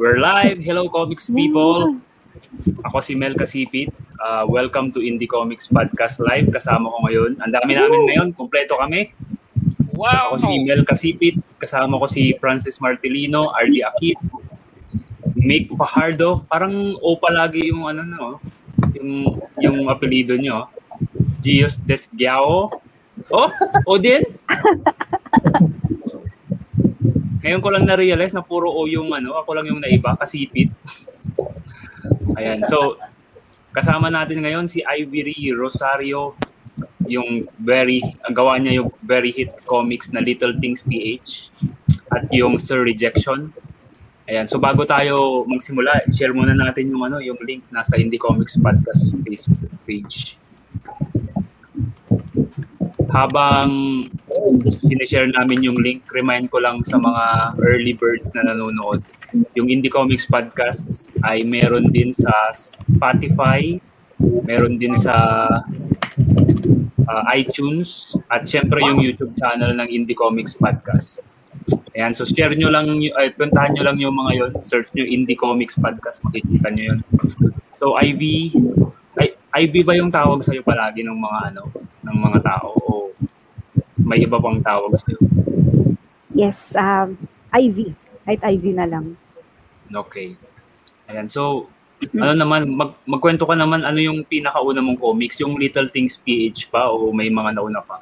We're live. Hello, comics people. Ako si Mel Kasipit. Uh, welcome to Indie Comics Podcast Live. Kasama ko ngayon. Ang dami namin ngayon. Kompleto kami. Wow! Ako si Mel Kasipit. Kasama ko si Francis Martilino, RD Akit, Mick Fajardo. Parang O palagi yung ano no, yung yung apelyido nyo. Gios Desgiao. Oh, Odin? Ngayon ko lang na-realize na puro O yung ano, ako lang yung naiba, kasipit. Ayan, so kasama natin ngayon si Ivory Rosario, yung very, ang gawa niya yung very hit comics na Little Things PH at yung Sir Rejection. Ayan, so bago tayo magsimula, share muna natin yung ano, yung link nasa Indie Comics Podcast Facebook page habang sinishare namin yung link, remind ko lang sa mga early birds na nanonood, yung Indie Comics Podcast ay meron din sa Spotify, meron din sa uh, iTunes, at syempre yung YouTube channel ng Indie Comics Podcast. Ayan, so share nyo lang, ay, puntahan nyo lang yung mga yon search nyo Indie Comics Podcast, makikita nyo yun. So, Ivy, Ivy ba yung tawag sa'yo palagi ng mga ano, ng mga tao o may iba pang tawag sa'yo? Yes, um, Ivy. Kahit Ivy na lang. Okay. Ayan, so, ano naman, mag, magkwento ka naman, ano yung pinakauna mong comics? Yung Little Things PH pa o may mga nauna pa?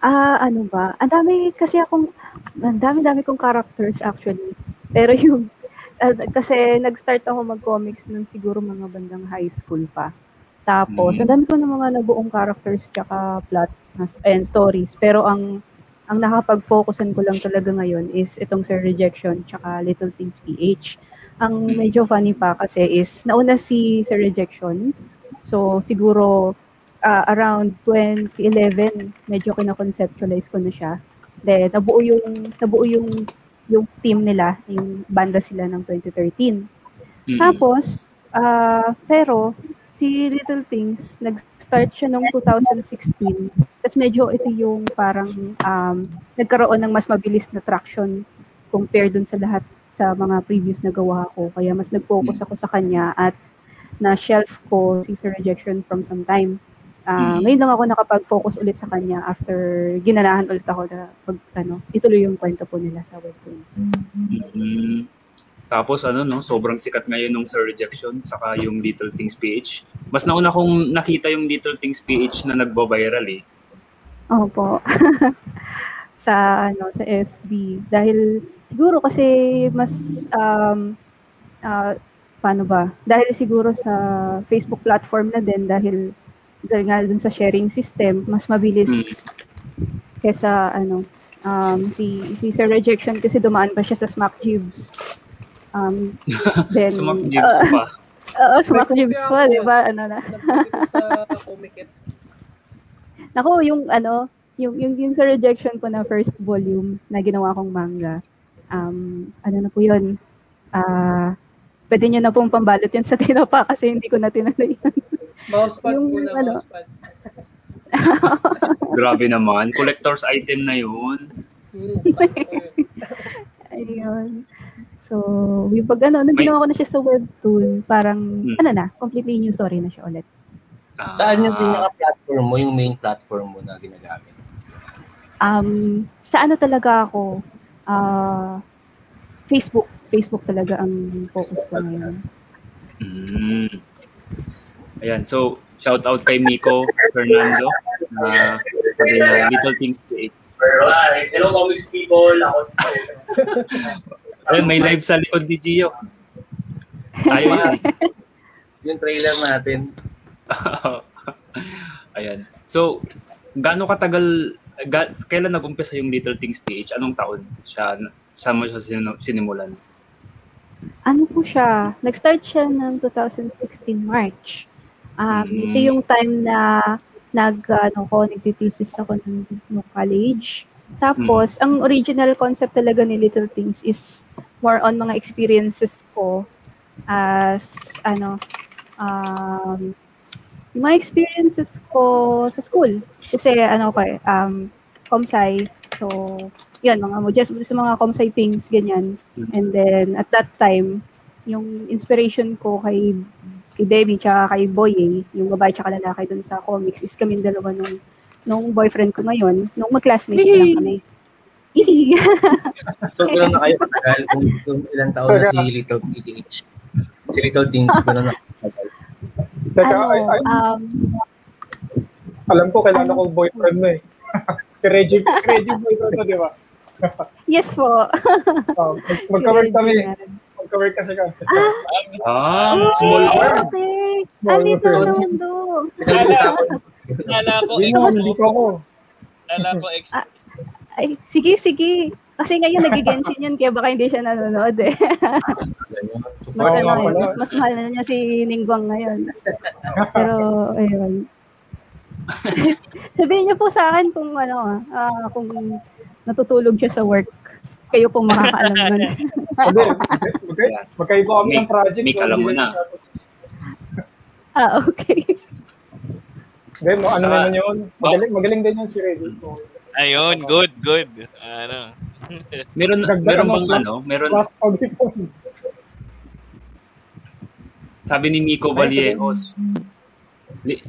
Ah, ano ba? Ang dami kasi akong, ang dami-dami kong characters actually. Pero yung, uh, kasi nag-start ako mag-comics nung siguro mga bandang high school pa. Tapos, mm. ang dami ko ng mga nabuong characters tsaka plot and stories. Pero ang ang nakapag-focusan ko lang talaga ngayon is itong Sir Rejection tsaka Little Things PH. Ang medyo funny pa kasi is nauna si Sir Rejection. So siguro uh, around 2011 medyo kina-conceptualize ko na siya. Then nabuo yung nabuo yung yung team nila, yung banda sila ng 2013. Mm-hmm. Tapos uh, pero si Little Things nag-start siya noong 2016 tapos medyo ito yung parang um, nagkaroon ng mas mabilis na traction compared dun sa lahat sa mga previous na gawa ko. Kaya mas nag-focus ako sa kanya at na-shelf ko si Sir Rejection from some time. Uh. Ngayon lang ako nakapag-focus ulit sa kanya after ginanahan ulit ako na pag, ano, ituloy yung kwento po nila sa webtoon. Mm-hmm. Tapos ano no, sobrang sikat ngayon ng Sir Rejection saka yung Little Things PH. Mas nauna kong nakita yung Little Things PH na nagbo-viral eh. Opo. sa ano sa FB dahil siguro kasi mas um uh, paano ba? Dahil siguro sa Facebook platform na din dahil dahil nga dun sa sharing system, mas mabilis mm. kesa ano um si si Sir Rejection kasi dumaan pa siya sa Smack Jibs. Um then Smack Jibs uh, pa. Oo, uh, Smack Jibs pa, di ba? Ano na. sa Comic Nako, yung ano, yung, yung, yung sa rejection ko na first volume na ginawa kong manga, um, ano na po yun, ah, uh, pwede nyo na pong pambalot yan sa tinapa kasi hindi ko na tinuloy yun. Mousepad yung, muna, ano, mousepad. Grabe naman. Collector's item na yun. Ayun. So, yung pag ano, nung ginawa ko na siya sa webtoon, parang, hmm. ano na, completely new story na siya ulit. Ah. Saan yung pinaka-platform mo, yung main platform mo na ginagamit? Um, sa ano talaga ako, uh, Facebook. Facebook talaga ang focus ko ngayon. Mm. Ayan, so shout out kay Miko Fernando na sabi na Little Things to Eat. Hello, comics people. Ako Ayun, may live sa likod ni Gio. Tayo yan. yung trailer natin. Ayan. So, gaano katagal, ga, kailan nag-umpisa yung Little Things PH? Anong taon siya, saan mo siya sinimulan? Ano po siya? Nag-start siya ng 2016 March. Um, mm. Ito yung time na nag, ano ko, nagtitesis ako ng, ng college. Tapos, mm. ang original concept talaga ni Little Things is more on mga experiences ko as, ano, um, yung mga experiences ko sa school. Kasi ano ko eh, um, Comsci, So, yun, mga mo, just sa mga comsci things, ganyan. And then, at that time, yung inspiration ko kay kay Debbie tsaka kay Boye, yung babae tsaka lalaki dun sa comics, is kami dalawa nung, nung boyfriend ko ngayon, nung mag-classmate lang kami. So, gano'n na kayo katagal kung, kung ilang taon na si Little Teenage. Si Little Teens, gano'n na katagal. Teka, ano, ay, ay, um, alam ko, kilala ano- ko boyfriend mo eh. si Reggie, si Reggie boyfriend mo, di ba? yes po. Oh, mag- magka-work kami. Magka-work kasi kami. So, Ah, small world. Okay. Small Andito world. na mundo. Kala ko, hindi ko kala ko, ex. Ay, sige, sige. Kasi ngayon nagigenshin yun, kaya baka hindi siya nanonood eh. Mas, ano, eh, mas, mas mahal na niya si Ningguang ngayon. Pero, ayun. Sabihin niyo po sa akin kung ano, ah, ah, kung natutulog siya sa work. Kayo po makakaalam nun. Hindi, magka- magkaiba kami ng project. Mick, so alam mo na. ah, okay. Hindi, no, ano naman yun? Magaling, magaling din yun si Reggie. Ayun, good, good. Ano? Meron, meron bang plus- ano, meron, Plus sabi ni Nico Vallejos,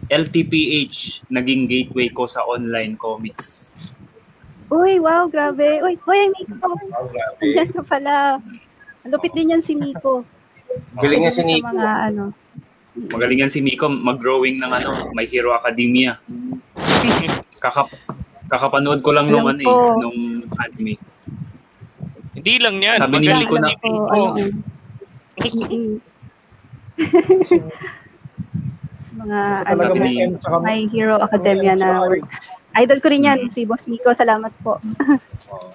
LTPH, naging gateway ko sa online comics. Uy, wow, grabe. Uy, uy, Miko. Oh, grabe. Ka pala. Ang lupit din yan si Miko. Galing niya si Sa Nico. mga ano. Magaling yan si Miko, mag-growing ng ano, My Hero Academia. Kaka, kakapanood ko lang nung ano eh, nung anime. Hindi lang yan. Sabi ni Magaling Nico na- Nico. ano, mm, mga ano, may My Hero Academia na works. Idol ko rin yan, si Boss Miko. Salamat po. Oo.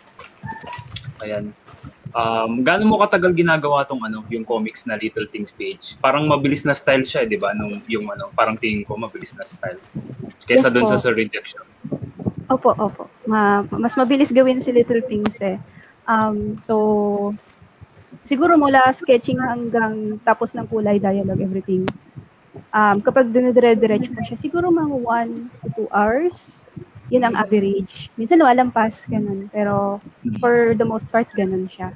Ayan. Um, gaano mo katagal ginagawa tong ano, yung comics na Little Things page? Parang mabilis na style siya, eh, 'di ba? Nung yung ano, parang tingin ko mabilis na style. Kesa Yes doon po. sa Sir Rejection. Opo, opo. Ma- mas mabilis gawin si Little Things eh. Um, so, siguro mula sketching hanggang tapos ng kulay, dialogue, everything. Um, kapag dinidire-diretso mo siya, siguro mga 1 to 2 hours. Yun ang average. Minsan lumalampas, ganun. Pero for the most part, ganun siya.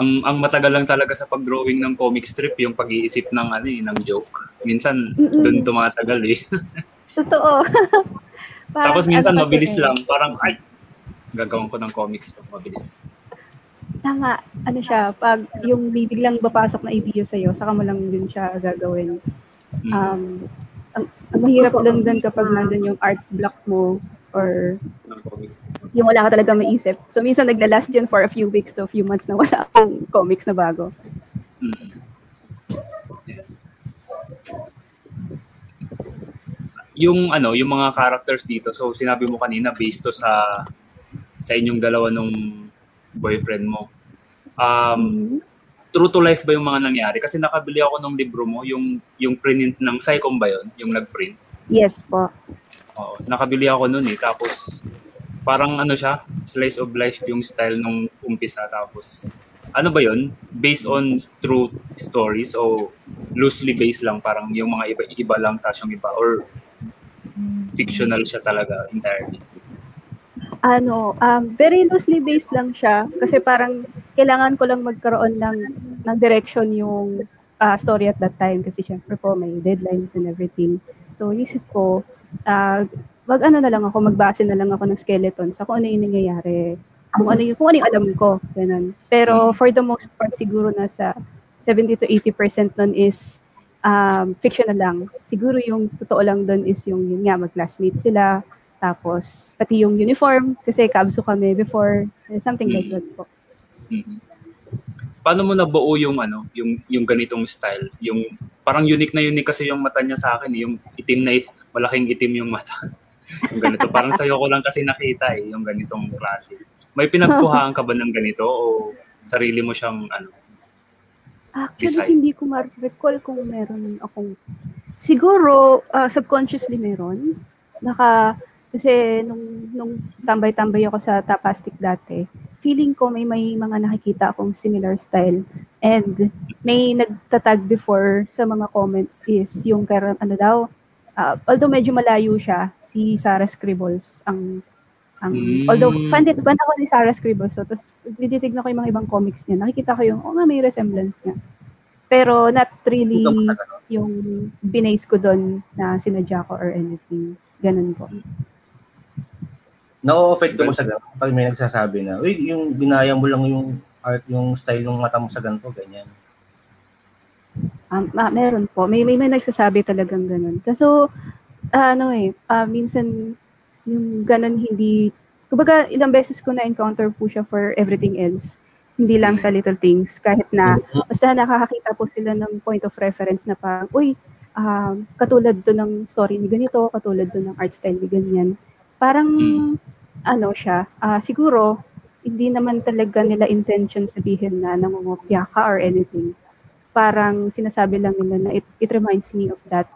Ang ang matagal lang talaga sa pag-drawing ng comic strip yung pag-iisip ng ano eh, ng joke. Minsan Mm-mm. doon tumatagal eh. Totoo. Parang Tapos minsan ano mabilis lang, parang ay gagawin ko ng comics to, mabilis. Tama, ano siya, pag yung may biglang papasok na idea sa'yo, saka mo lang din siya gagawin. Mm. Um, ang, ang mahirap lang din kapag nandun yung art block mo or yung wala ka talaga maisip. So, minsan naglalast yun for a few weeks to a few months na wala akong comics na bago. Mm. Yeah. Yung ano, yung mga characters dito. So sinabi mo kanina based to sa sa inyong dalawa nung boyfriend mo. Um, true to life ba yung mga nangyari? Kasi nakabili ako ng libro mo, yung yung print ng Psycom ba yun? Yung nag-print. Yes po. Oo, nakabili ako noon eh. Tapos parang ano siya, slice of life yung style nung umpisa. Tapos ano ba yun? Based on true stories o loosely based lang parang yung mga iba iba lang tapos yung iba or fictional siya talaga entirely. Ano, um, very loosely based lang siya kasi parang kailangan ko lang magkaroon ng, ng direction yung ah, story at that time kasi syempre po may deadlines and everything. So, isip ko, ah, wag ano na lang ako, magbase na lang ako ng skeleton sa kung ano yung nangyayari. Kung ano yung, kung ano yung alam ko. Ganun. Pero for the most part, siguro nasa 70 to 80% nun is um, fictional lang. Siguro yung totoo lang doon is yung yun nga, mag-classmate sila, tapos, pati yung uniform, kasi kabso kami before, something like that po. Paano mo nabuo yung ano, yung yung ganitong style? Yung parang unique na unique kasi yung mata niya sa akin, eh, yung itim na malaking itim yung mata. yung ganito, parang sa'yo ko lang kasi nakita eh, yung ganitong klase. May pinagkuhaan ka ba ng ganito o sarili mo siyang ano? Actually, Design. hindi ko ma-recall kung meron akong... Siguro, ah, subconsciously meron. Naka, kasi nung, nung tambay-tambay ako sa Tapastic dati, feeling ko may may mga nakikita akong similar style. And may nagtatag before sa mga comments is yung kaya ano daw, ah, although medyo malayo siya, si Sarah Scribbles ang Ang, Mm. Although, fan, din, fan ako ni Sarah Scribble, so tapos titignan ko yung mga ibang comics niya, nakikita ko yung, oh nga, may resemblance niya. Pero not really yung binase ko doon na sinadya ko or anything. Ganun po. Na-offend ka mo sa ganun pag may nagsasabi na, uy, yung binaya mo lang yung art, yung style ng mata mo sa ganito, ganyan. Um, ah, meron po. May, may, may nagsasabi talagang ganun. Kaso, ah, ano eh, ah, minsan, yung ganun hindi, kumbaga, ilang beses ko na-encounter po siya for everything else. Hindi lang sa little things. Kahit na, basta nakakakita po sila ng point of reference na parang, uy, ah, katulad to ng story ni ganito, katulad to ng art style ni ganyan. Parang, Mm. ano siya, ah, siguro, hindi naman talaga nila intention sabihin na nangungopia ka or anything. Parang sinasabi lang nila na it, it reminds me of that.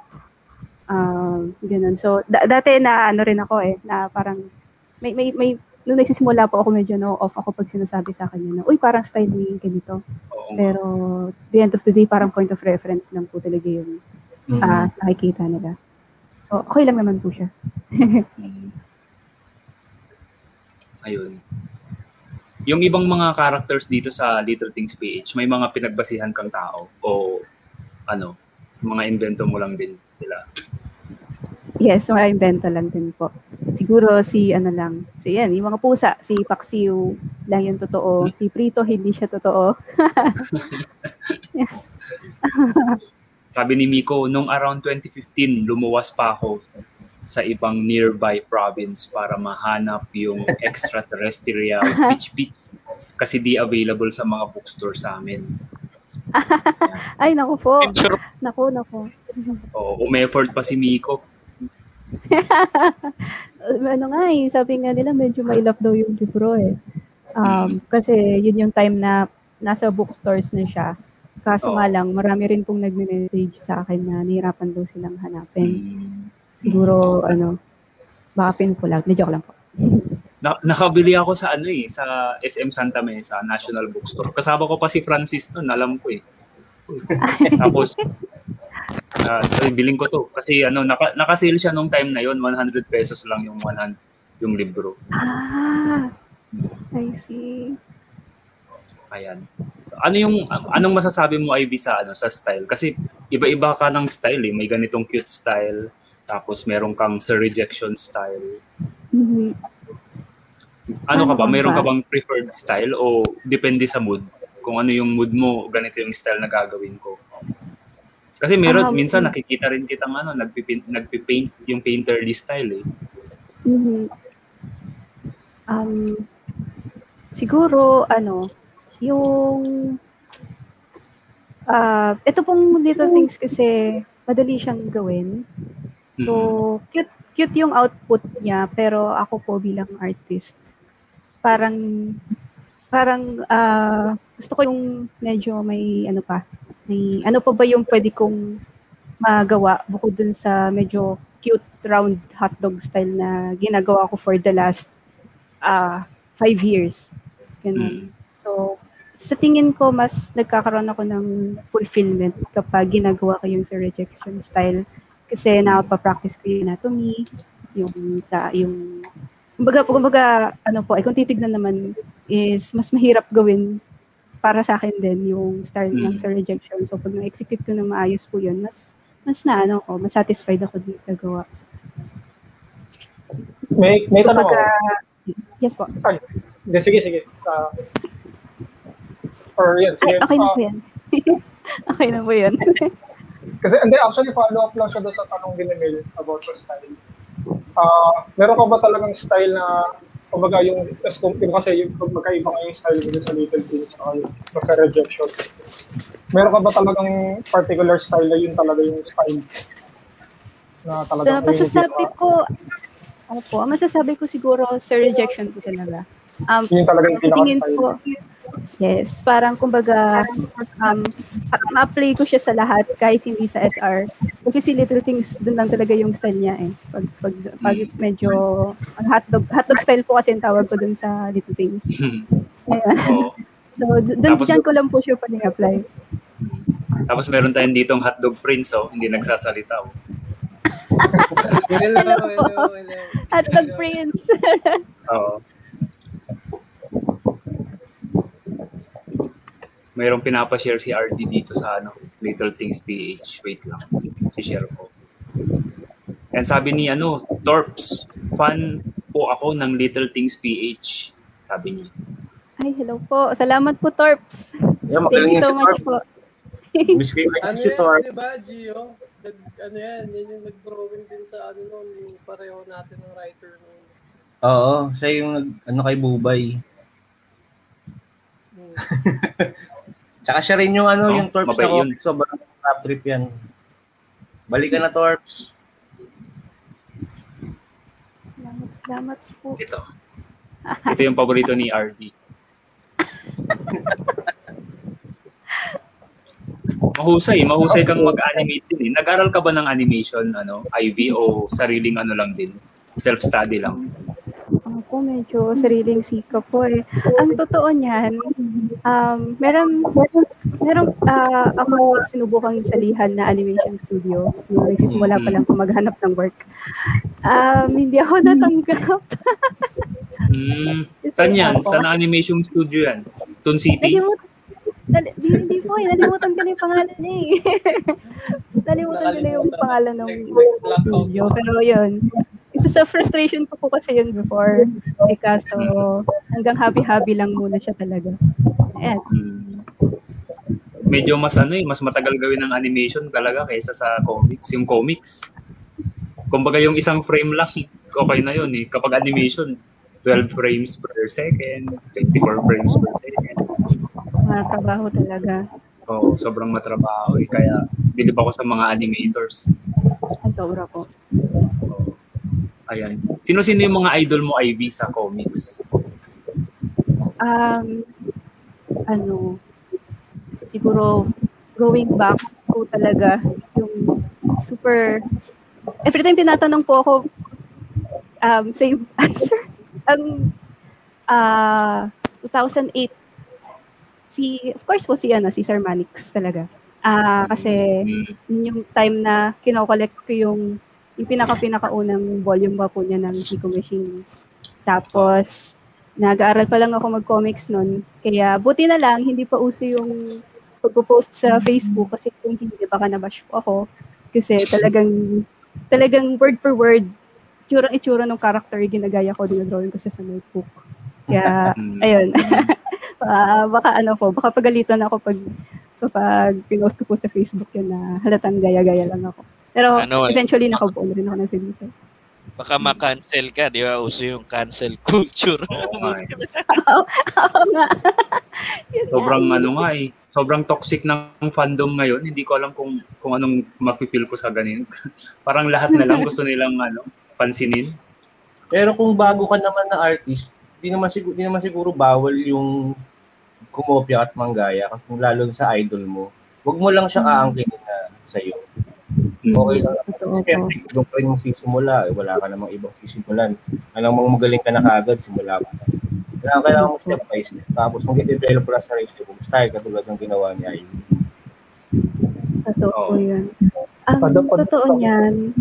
Um, ganun. So, da- dati na ano rin ako eh, na parang may, may, may, nung nagsisimula po ako medyo no off ako pag sinasabi sa kanya na, uy, parang style ni ganito. Oo. Pero, the end of the day, parang point of reference lang po talaga yung Mm. ah, nakikita nila. So, okay lang naman po siya. Ayun. Yung ibang mga characters dito sa Little Things PH, may mga pinagbasihan kang tao o ano, mga invento mo lang din sila. Yes, mga invento lang din po. Siguro si ano lang, si yan, yung mga pusa, si Paxiu lang yung totoo. Si Prito hindi siya totoo. Sabi ni Miko, nung around 2015, lumuwas pa ako sa ibang nearby province para mahanap yung extraterrestrial pitch pitch kasi di available sa mga bookstore sa amin. Ay, naku po. Sure. Naku, naku. O, umeffort pa si Miko. ano nga eh, sabi nga nila medyo mailap daw yung libro eh. Um, kasi yun yung time na nasa bookstores na siya. Kaso Oo. nga lang, marami rin pong nagme-message sa akin na nahirapan daw silang hanapin. Mm. Siguro, ano, baka pinpulag. Na joke lang po. Na, nakabili ako sa ano eh, sa SM Santa Mesa National Bookstore. Kasama ko pa si Francis noon, alam ko eh. Tapos ah, ay, biling ko to kasi ano naka, naka-sale siya nung time na yon 100 pesos lang yung 100 yung libro. Ah, I see. Ayan. Ano yung anong masasabi mo Ivy sa ano sa style? Kasi iba-iba ka ng style eh. May ganitong cute style, tapos meron kang Sir Rejection style. Mhm. Ano ka ba? Ano ba? ka bang preferred style o depende sa mood? Kung ano yung mood mo, ganito yung style na gagawin ko. Kasi meron, Um, minsan nakikita rin kitang ano, nagpipaint, nagpipaint yung painterly style eh. Mhm. Um, siguro, ano, yung, ah, ito pong little things kasi, madali siyang gawin. So, cute, cute yung output niya, pero ako po bilang artist, parang, parang, ah, gusto ko yung medyo may, ano pa, may, ano pa ba yung pwede kong magawa bukod dun sa medyo cute round hotdog style na ginagawa ko for the last uh, five years. Ganun. Mm. So, sa tingin ko, mas nagkakaroon ako ng fulfillment kapag ginagawa ko yung sa rejection style. Kasi nakapa-practice ko yung anatomy, yung sa, yung, kumbaga, kumbaga, ano po, eh, kung titignan naman, is mas mahirap gawin para sa akin din yung ng Mm. sa rejection. So, pag na-execute ko na maayos po yun, mas, mas na, ano ko, mas satisfied ako dito sa gawa. May, may tanong Kumbaga, ako. yes po. Ay, sige, sige. Ah, or yan, sige. Ay, okay na Ah, po yan. okay na po yan. Kasi, hindi, actually, follow up lang siya doon sa tanong din ni Mel about the Ah, meron ka ba talagang style na, kumbaga yung, kung yung kasi yung kung magkaiba nga yung style mo sa Little Things saka yung sa rejection. Meron ka ba talagang particular style na yun talaga yung style? Na Sa talagang masasabi ko, opo, masasabi ko siguro sa rejection ko talaga. Um, Yun talaga yung sa pinaka-style. ko, yes, parang kumbaga, um, ma-apply ko siya sa lahat kahit hindi sa SR. Kasi si Little Things, dun lang talaga yung style niya eh. Pag, pag, pag medyo, ang hotdog, hotdog style po kasi ang tawag ko dun sa Little Things. Ayan. Oo. So, d- dun, Tapos- dyan ko lang po siya pa apply Tapos meron tayong ditong hotdog prince oh, hindi nagsasalita oh. Hello, hello, hello. At nag-prince. Oo. Mayroong pinapashare si RD dito sa ano, Little Things PH. Wait lang. I-share ko. And sabi ni ano, Torps, fan po ako ng Little Things PH. Sabi niya. Ay, hello po. Salamat po, Torps. Yan, Thank you so si much Torp. po. Miss ko yung Ano si yan, Torp. di ba, Gio? Nag, ano yan, yan yung nag-drawing din sa ano nun, yung pareho natin ng writer nun. Oo, siya yung nag, ano kay Bubay. Hmm. Tsaka siya rin yung ano, Oh, yung Torps na yun. comic. Sobrang top trip yan. Balikan na Torps. Salamat, salamat po. Ito. Ito yung paborito ni RD. Mahusay, mahusay kang mag-animate din eh. Nag-aral ka ba ng animation, ano, Ivy, o sariling ano lang din? Self-study lang? Ako, medyo sariling sika po eh. Ang totoo niyan, um, meron, meron, ah, ako sinubukang salihan na animation studio. Nung nagsisimula pa lang ako maghanap ng work. Um, hindi ako natanggap. Hmm. Saan yan? Saan animation studio yan? Toon City? Hindi po eh, nalimutan ko na yung pangalan niya eh. nalimutan ko na yung pangalan ng studio. Pero yun, sa frustration ko po kasi yun before. Eh kaso, hanggang happy-happy lang muna siya talaga. Ayan. Hmm. Medyo mas ano eh, mas matagal gawin ng animation talaga kaysa sa comics. Yung comics, kumbaga yung isang frame lang, okay na yun eh. Kapag animation, 12 frames per second, 24 frames per second. Mga trabaho talaga. Oo, sobrang matrabaho eh. Kaya bilib ako sa mga animators. Ang sobra po. Ayan. Sino-sino yung mga idol mo, Ivy, sa comics? Um, ano, siguro, going back ko talaga, yung super, every time tinatanong po ako, um, same answer. Ang, ah, 2008, si, of course po si, ano, si Sir Manix talaga. Ah, kasi, Hmm. yun yung time na kinokollect ko yung yung pinaka-pinakaunang volume pa po niya ng Chico Machine. Tapos, nag-aaral pa lang ako mag-comics nun. Kaya, buti na lang, hindi pa uso yung pagpo-post sa Facebook kasi kung hindi, baka nabash po ako. Kasi talagang, talagang word for word, itsura itsura ng character, ginagaya ko, dinadrawing ko siya sa notebook. Kaya, ayun. Ah, baka ano po, baka pagalitan ako pag kapag pinost ko po sa Facebook yun na halatang gaya-gaya lang ako. Pero Ano, eventually nakabuo na rin ako ng service. Baka ma-cancel ka, di ba? Uso yung cancel culture. Oo nga eh. Oo nga. Sobrang ano nga eh. Sobrang toxic ng fandom ngayon. Hindi ko alam kung kung anong mafe-feel ko sa ganun. Parang lahat na lang gusto nilang ano, pansinin. Pero kung bago ka naman na artist, di naman siguro, di naman siguro bawal yung kumopya at manggaya kung lalo sa idol mo. Huwag mo lang siya aangkinin na sa'yo. Hmm. Okay lang. Totoo. Siyempre, doon pa rin mo sisimula. Eh, Wala ka namang ibang sisimulan. Alam mo magaling ka na kagad, simula ka na. Kailangan, kailangan mo step by step. Tapos mag-develop ka sa sarili mong style katulad ng ginawa niya. Ivy. Totoo Oo. yun. Ang kada- totoo niyan,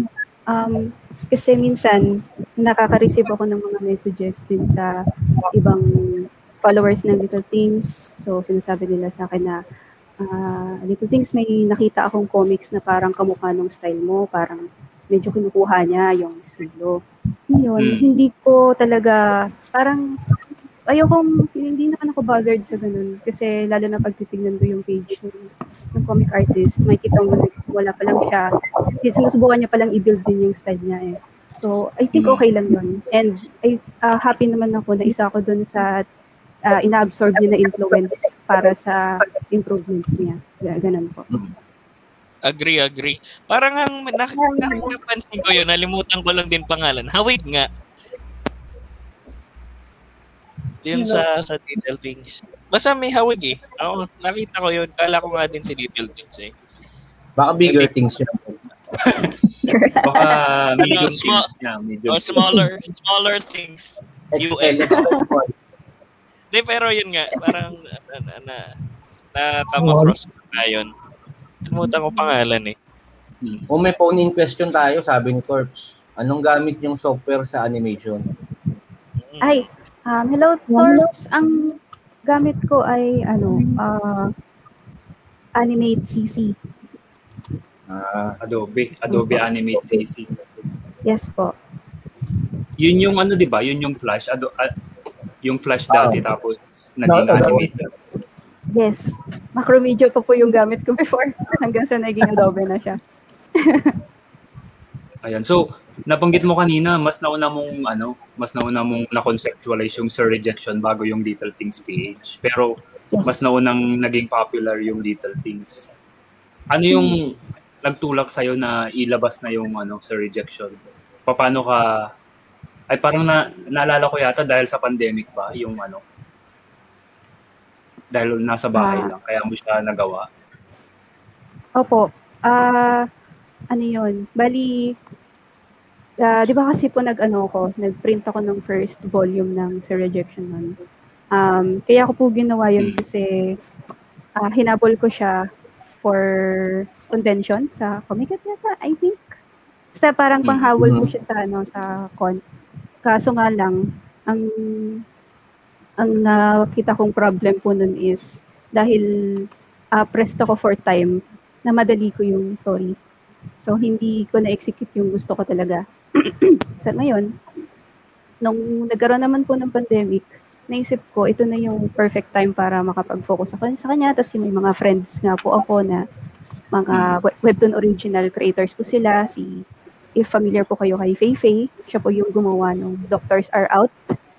um, kasi minsan, nakaka-receive ako ng mga messages din sa ibang followers ng Little Things. So, sinasabi nila sa akin na, ah, Little Things, may nakita akong comics na parang kamukha ng style mo, parang medyo kinukuha niya yung estilo. Yun, Hmm. hindi ko talaga, parang, ayokong, hindi naman ako bothered sa ganun. Kasi lalo na pag titignan ko yung page ng, ng comic artist, may kita mo nagsisimula pa lang siya. Sinusubukan niya palang i-build din yung style niya eh. So, I think Hmm. okay lang yun. And I, ah, happy naman ako na isa ako dun sa ah, ina-absorb niya na influence para sa improvement niya. Yeah, ganun po. Agree, agree. Parang ang nak- nak- napansin ko yun, nalimutan ko lang din pangalan. Hawig nga. Yun Sino? sa sa Little Things. Basta may hawig eh. Ako, nakita ko yun. Kala ko nga din si Little Things eh. Baka bigger things yun. Baka medium Small- things na. Medium O smaller, smaller things. XL, US. Hindi, pero yun nga, parang na, na, na, na come across ko na yun. Nalimutan ko pangalan eh. Hmm. O may phone in question tayo, sabi ni Torps. Anong gamit yung software sa animation? Ay, um, hello, Torps. Ang gamit ko ay, ano, ah, Animate CC. Ah, Adobe, Adobe Animate CC. Yes po. Yun yung ano 'di ba? Yun yung Flash, Ado, yung Flash dati tapos naging No, Adobe. Animate. Yes. Macromedia pa po yung gamit ko before hanggang sa naging Adobe na siya. Ayan. So, nabanggit mo kanina, mas nauna mong ano, mas nauna mong na-conceptualize yung Sir Rejection bago yung Little Things PH. Pero Yes. mas naunang naging popular yung Little Things. Ano yung nagtulak sa'yo na ilabas na yung ano, Sir Rejection? Paano ka ay parang na, naalala ko yata dahil sa pandemic ba yung ano dahil nasa bahay Ah. lang kaya mo siya nagawa. Opo. Ah, ano yun? Bali, ah, di ba kasi po nag-ano ko, nag-print ako ng first volume ng Sir Rejection nun. Um, kaya ko po ginawa yun Mm. kasi ah, hinabol ko siya for convention sa Comic Con yata, I think. Basta parang Mm. panghabol ko siya sa ano sa con. Kaso nga lang, ang ang nakita kong problem po nun is dahil ah, pressed ako for time na madali ko yung story. So, hindi ko na-execute yung gusto ko talaga. sa ngayon, nung nagkaroon naman po ng pandemic, naisip ko, ito na yung perfect time para makapag-focus ako sa kanya. Tapos may mga friends nga po ako na mga we- webtoon original creators po sila. Si, if familiar po kayo kay Feifei, siya po yung gumawa ng Doctors Are Out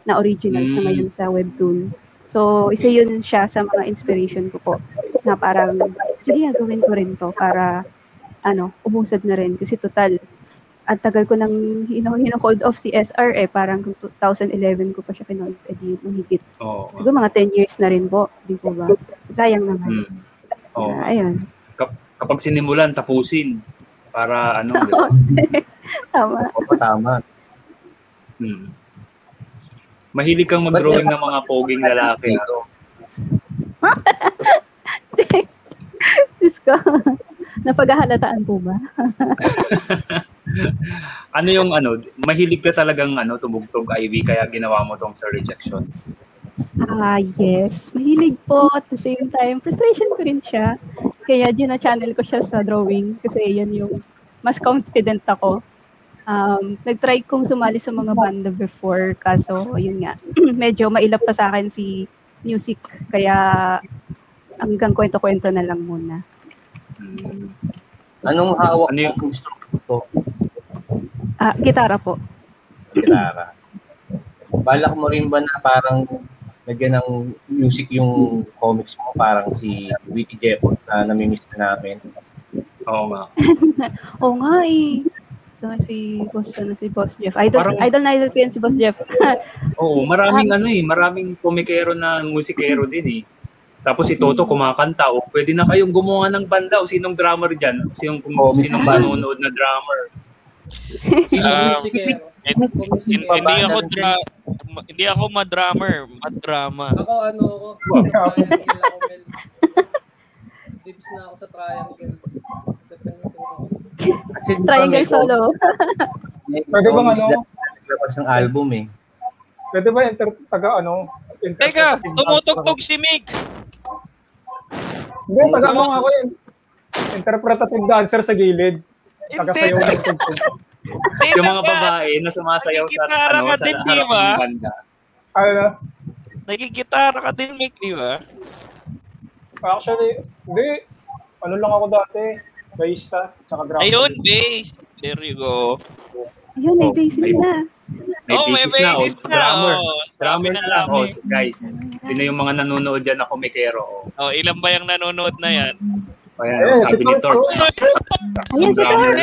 na originals na Mm. ngayon sa webtoon. So, isa yun siya sa mga inspiration ko po na parang, sige, gawin ko rin to para, ano, umusad na rin. Kasi total, at tagal ko nang hino- hino-code off si SR eh, parang 2011 ko pa siya kinold, eh di mahigit. Oo. Siguro mga 10 years na rin po, di po ba? Sayang naman. Mm. Oo. Ah, ayun, Kapag sinimulan, tapusin para ano, di ba? tama. o tama. Hmm. Mahilig kang mag-drawing ng mga poging lalaki. ah. Diyos ko. Napaghahalataan po ba? Ano yung ano, mahilig ka talagang ano, tumugtog Ivy kaya ginawa mo tong sa rejection. Ah, yes. Mahilig po. At the same time, frustration ko rin siya. Kaya gina-channel ko siya sa drawing kasi yan yung mas confident ako. Um, nag-try kong sumali sa mga banda before kaso yun nga, medyo mailap pa sa akin si music kaya hanggang kwento-kwento na lang muna. Hmm. Anong hawak Ano yung- ng instrumento? Ah, gitara po. Gitara. Balak mo rin ba na parang lagyan ng music yung comics mo, parang si Witty Jepot na namimiss na namin. Oo nga. Oo nga eh. So, si Boss, ano, si Boss Jeff. Idol, Parang- idol na idol ko yan si Boss Jeff. Oo, maraming ano eh, maraming komikero na musikero din eh. Tapos si Toto kumakanta, o pwede na kayong gumawa ng banda, o sinong drummer dyan? Sinong, Oh, sinong manonood na drummer? Sino Ah, Musikero. Hindi, Musikero. hindi ako dra hindi ako ma-drummer, ma-drama. Ako ano ako. Dips na ako sa triangle. Ba Triangle solo. Pwede bang comics ano? na naglabas ng album eh. Pwede ba inter, taga ano? Teka, interpretative tumutugtog si Mig. Hindi, taga ano ako yun. Interpretative dancer sa gilid. Taga Hindi. sayo ng tugtog. Yung mga babae na sumasayaw sa ano ka sa din, di harap ba? ng banda. Ano na? Nagigitara ka din, Mig, di ba? Actually, hindi. Ano lang ako dati. Bassista, tsaka drummer. Ayun, bass. There you go. Ayun, may Oh, basis may- na. May oh, basis na, o basis na. drummer. Oh, Drummer na lang, oh, guys. Sino yung mga nanonood dyan na komikero? Oh. Oh, ilan ba yung nanonood na yan? Ayan, Eh, oh, si sabi ni Torch, Torch. Ayan, si lang.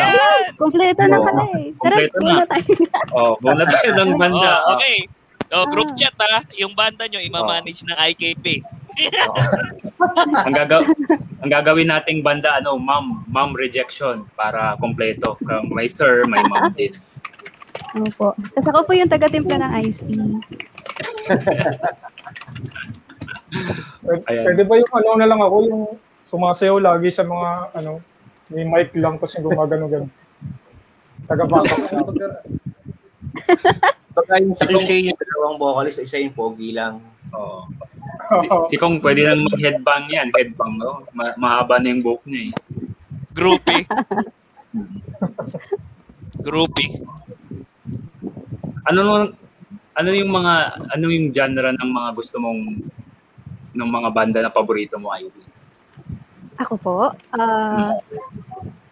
Kompleto na pala eh. Tara, muna tayo. Oh, muna tayo ng banda. Oh, okay. Oh, group Ah. chat ha. Yung banda nyo, imamanage ng IKP. ang gagaw ang gagawin nating banda ano, ma'am, ma'am rejection para kompleto. Kang may sir, may ma'am din. Opo. Tapos ako po yung taga-timpla ng iced tea. Pwede, Ayan. pwede ba yung ano na lang ako, yung sumasayaw lagi sa mga ano, May mic lang, yung gumagano-gano. Taga-backup siya. Baka yung sa cliche yung dalawang vocalist, isa yung pogi lang. Oo. Si, si Kong pwede nang mag-headbang yan. Headbang, no? Ma- mahaba na yung buhok niya eh. Groupie. Groupie. Ano nung- ano yung mga ano yung genre ng mga gusto mong ng mga banda na paborito mo Ivy? Ako po, ah,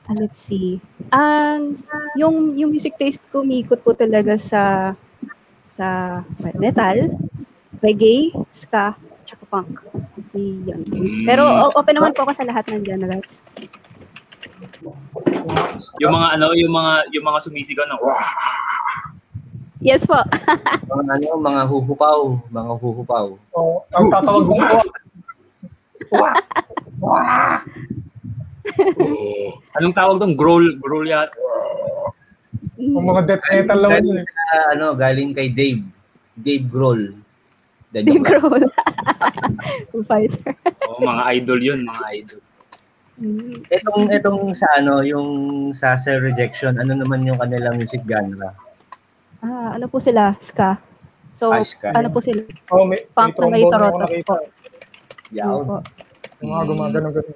ah, let's see. Ang yung yung music taste ko umikot po talaga sa sa metal, reggae, ska, tsaka punk. Yan. Pero open naman po ako sa lahat ng genres. Yung mga ano, yung mga yung mga sumisigaw ng Yes po. Mga ano, mga huhupaw, mga huhupaw. Oh, ang tatawag mo, wah! Wah! Anong tawag doon? Growl, growl ya. Ang mga death metal lang yun. Sa, ano, galing kay Dave. Dave Grohl. The Dave. Grohl. Fighter. Oh, mga idol 'yun, mga idol. Mm. Itong, itong sa ano, yung sa Cell Rejection, ano naman yung kanilang music genre? Ah, ano po sila? Ska. So, Ah, ska. ano po sila? Oh, may, Punk na may trombone tarotot ako nakita. po. Yaw. Ano po. Yung mga gumagano-gano.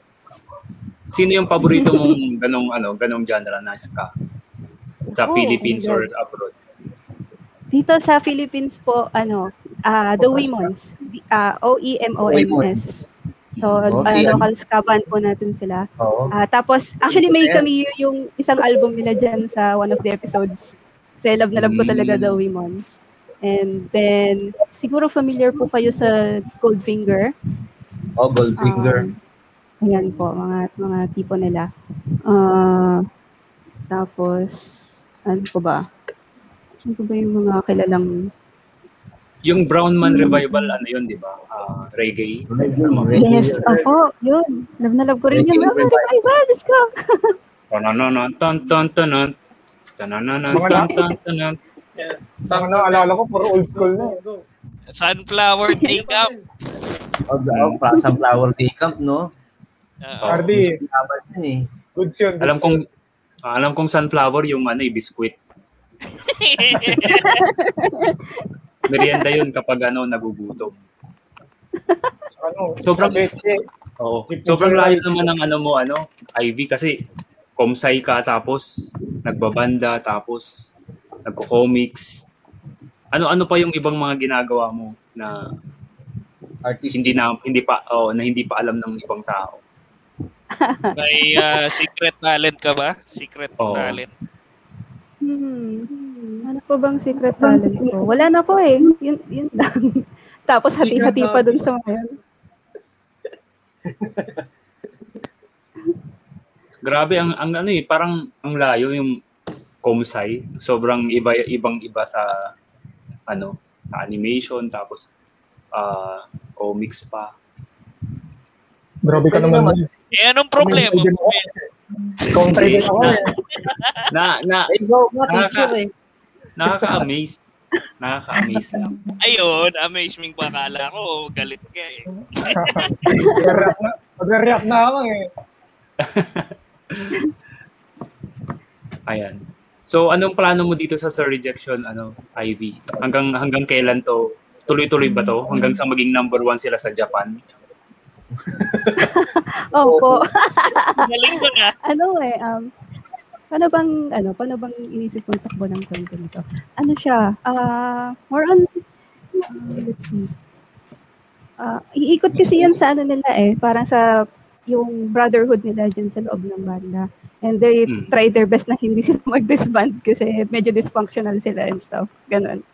Sino yung paborito mong ganong ano, ganong genre na ska? Sa Oh, Philippines or abroad? Dito sa Philippines po, ano, ah The Women's. Ah, O-E-M-O-N-S. So, Oh, ah, si- local ska band po natin sila. Oo. Ah, tapos, actually may kami yung isang album nila dyan sa one of the episodes. Kasi love na love ko talaga Mm. The Women's. And then, siguro familiar po kayo sa Goldfinger. Oh, Goldfinger. Um, ayan po, mga mga tipo nila. Ah, tapos, ano po ba? Ano po ba yung mga kilalang... Yung Brown Man Revival, ano yun, di ba? Ah, reggae. Yes, ako, yun. Love na love ko rin yung Reggae mga revival. Let's go! Tanananan, tan tan tanan. Tanananan, tan na- tan tanan. Sa ano, alala ko, puro old school na. eh. Sunflower Take Up. Oh, oh, pa- Sunflower Day Camp, no? Laban yun eh. goods yun. Alam goods kong yun. ah, alam kong sunflower yung ano, eh, biskwit. Merienda yun kapag ano nagugutom. Ano, Sobrang- sa. Oo. Keep Sobrang layo naman ng ano mo, ano, Ivy, kasi komsay ka, tapos nagbabanda, tapos nagko-comics. Ano-ano pa yung ibang mga ginagawa mo na Artist. hindi na hindi pa oh, na hindi pa alam ng ibang tao. May ah, secret talent ka ba? Secret Oo. talent. Hmm. Ano po bang secret talent ko? Wala na po eh. Yun, yun lang. Tapos hati-hati pa dun sa mga yun. Grabe ang ang ano eh, parang ang layo yung komsay. Sobrang iba ibang iba sa ano, sa animation tapos ah comics pa. Grabe ka naman. naman. Eh, anong problema? Country din ako eh. Na na go, Nakaka- teacher eh. nakaka-amaze. Nakaka-amaze lang. Ayun, amazing pa. Akala ko, galit ka eh. Mag-react na ako eh. Ayan. So anong plano mo dito sa Sir Rejection ano, Ivy? Hanggang hanggang kailan to? Tuloy-tuloy ba to? Hanggang sa maging number one sila sa Japan? Opo. Galing ko na. ano eh, um, paano bang, ano, paano bang inisip kong takbo ng kwento nito? Ano siya, ah, more on, uh, let's see, Ah, iikot kasi yan sa ano nila eh, parang sa yung brotherhood nila dyan sa loob ng banda. And they Mm. try their best na hindi sila mag-disband kasi medyo dysfunctional sila and stuff. Ganon.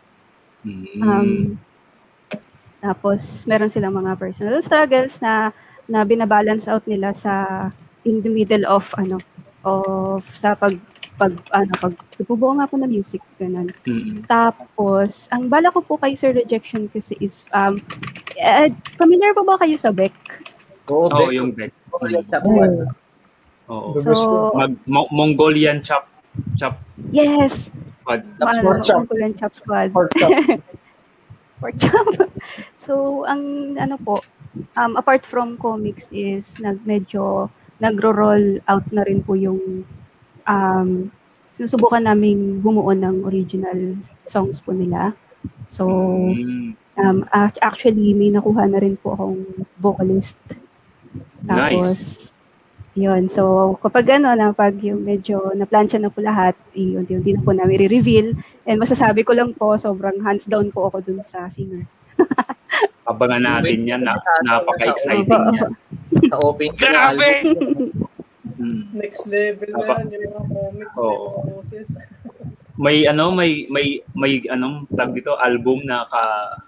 Mm. Um, tapos, meron silang mga personal struggles na na binabalance out nila sa in the middle of ano of sa pag pag ano pag bubuo nga po ng music ganun. Mm. Tapos, ang bala ko po kay Sir Rejection kasi is um eh, familiar po ba kayo sa Beck? Oo, Oh, Beck. yung Beck. Oo, yung chap Hmm. one. Oo. So, Mag Mo- Mongolian chop chop yes, pork chop. Uncle and Chop Squad. Pork chop. pork chop. So, ang ano po, um, apart from comics is nag medyo nagro-roll out na rin po yung um, sinusubukan naming bumuo ng original songs po nila. So, Mm, um, ac- actually, may nakuha na rin po akong vocalist. Nice. yun. So, kapag ano, na pag yung medyo na-plancha na po lahat, yun-yun na po namin re-reveal. And masasabi ko lang po, sobrang hands down po ako dun sa singer. abangan natin yan. Na, napaka-exciting yan. Sa open Grabe! Mm. Next level na yan, yung mga comics, yung mga boses. May ano, may may may anong tag dito album na ka,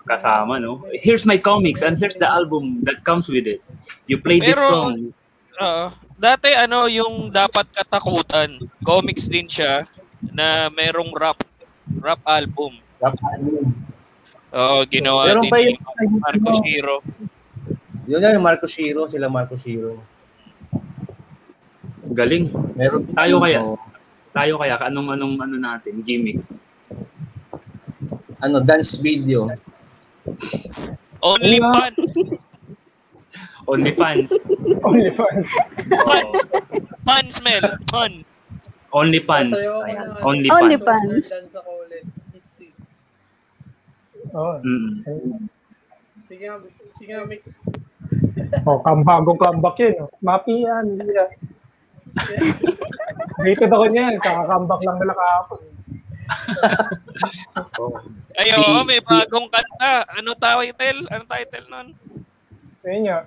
kasama, no? Here's my comics and here's the album that comes with it. You play this Pero- song. Oo. dati ano yung dapat katakutan. Comics din siya na merong rap rap album. Oo, ginawa Meron din pa ni yung- Marco Shiro. Yun yan, Marco Shiro, sila Marco Shiro. Galing. Meron Tayo kaya? Tayo kaya anong anong ano natin, gimmick. ano, dance video. Only Ano? fun. Only fans. OnlyFans. Fun. Fun smell. Fun. Only fans. Only Only fans. Fans. Social dance ako ulit. Itzy. Oh. Mm. Sige nga, sige nga, Mick. Oh, kam bagong comeback yun. Oh. Mapi yan. Yeah. Rated ako niyan. Kaka-comeback lang nila kahapon. Ay, Si- oo, may si- bagong kanta. Ano title? Ano title nun? Ayun nga.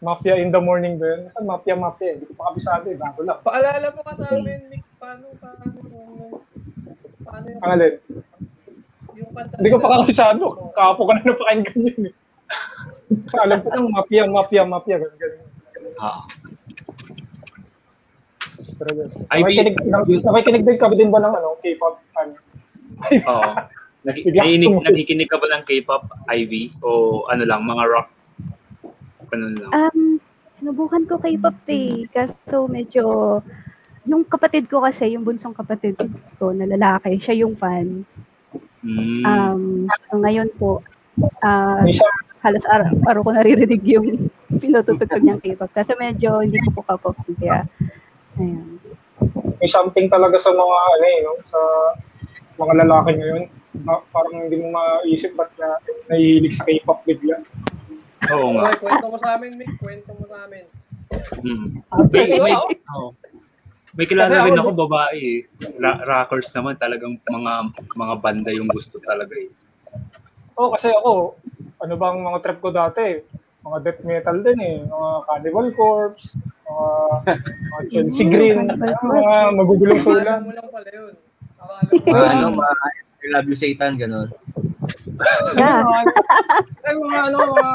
Mafia in the morning ba yun? Saan Mafia Mafia? Hindi ko pa kabisado eh. Bago lang. Paalala mo ka sa amin, Mick, paano, paano, paano yung, Ang alin. Hindi ko pa kabisado. Kapo ko na napakinggan yun eh. Sa alam ko lang, Mafia, Mafia, Mafia. Ganun, ganun. Ah. Pero yun. Nakikinig din ka din ba ng ano, K-pop? Ano? Oo. Nakikinig, nakikinig ka ba ng K-pop, Ivy? O ano lang, mga rock? Ganun lang. Um, sinubukan ko kay Pop eh. Kaso medyo, yung kapatid ko kasi, yung bunsong kapatid ko na lalaki, siya yung fan. Mm. Um, so ngayon po, ah, isa, halos araw, araw ko naririnig yung pinututugtog niyang K-pop. Kasi medyo hindi ko po kapop. Kaya, ayan. may something talaga sa mga ano eh, no? sa mga lalaki ngayon. Ba- parang hindi mo maisip ba't na nahihilig sa K-pop bigla. Oo nga. Okay, kwento mo sa amin, Mick, kwento mo sa amin. Mm. May, may, oo. May kilala Kasi rin ako- ako babae eh. Ra- rockers naman talagang mga mga banda yung gusto talaga eh. Oo, kasi ako, ano bang mga trip ko dati? Mga death metal din eh. Mga Cannibal Corpse, mga, mga Chelsea Green, mga magugulong Akala sulan. mo lang pala yun. Mga ano, mga I love you Satan, gano'n. Yeah. Kasi mga ano, mga,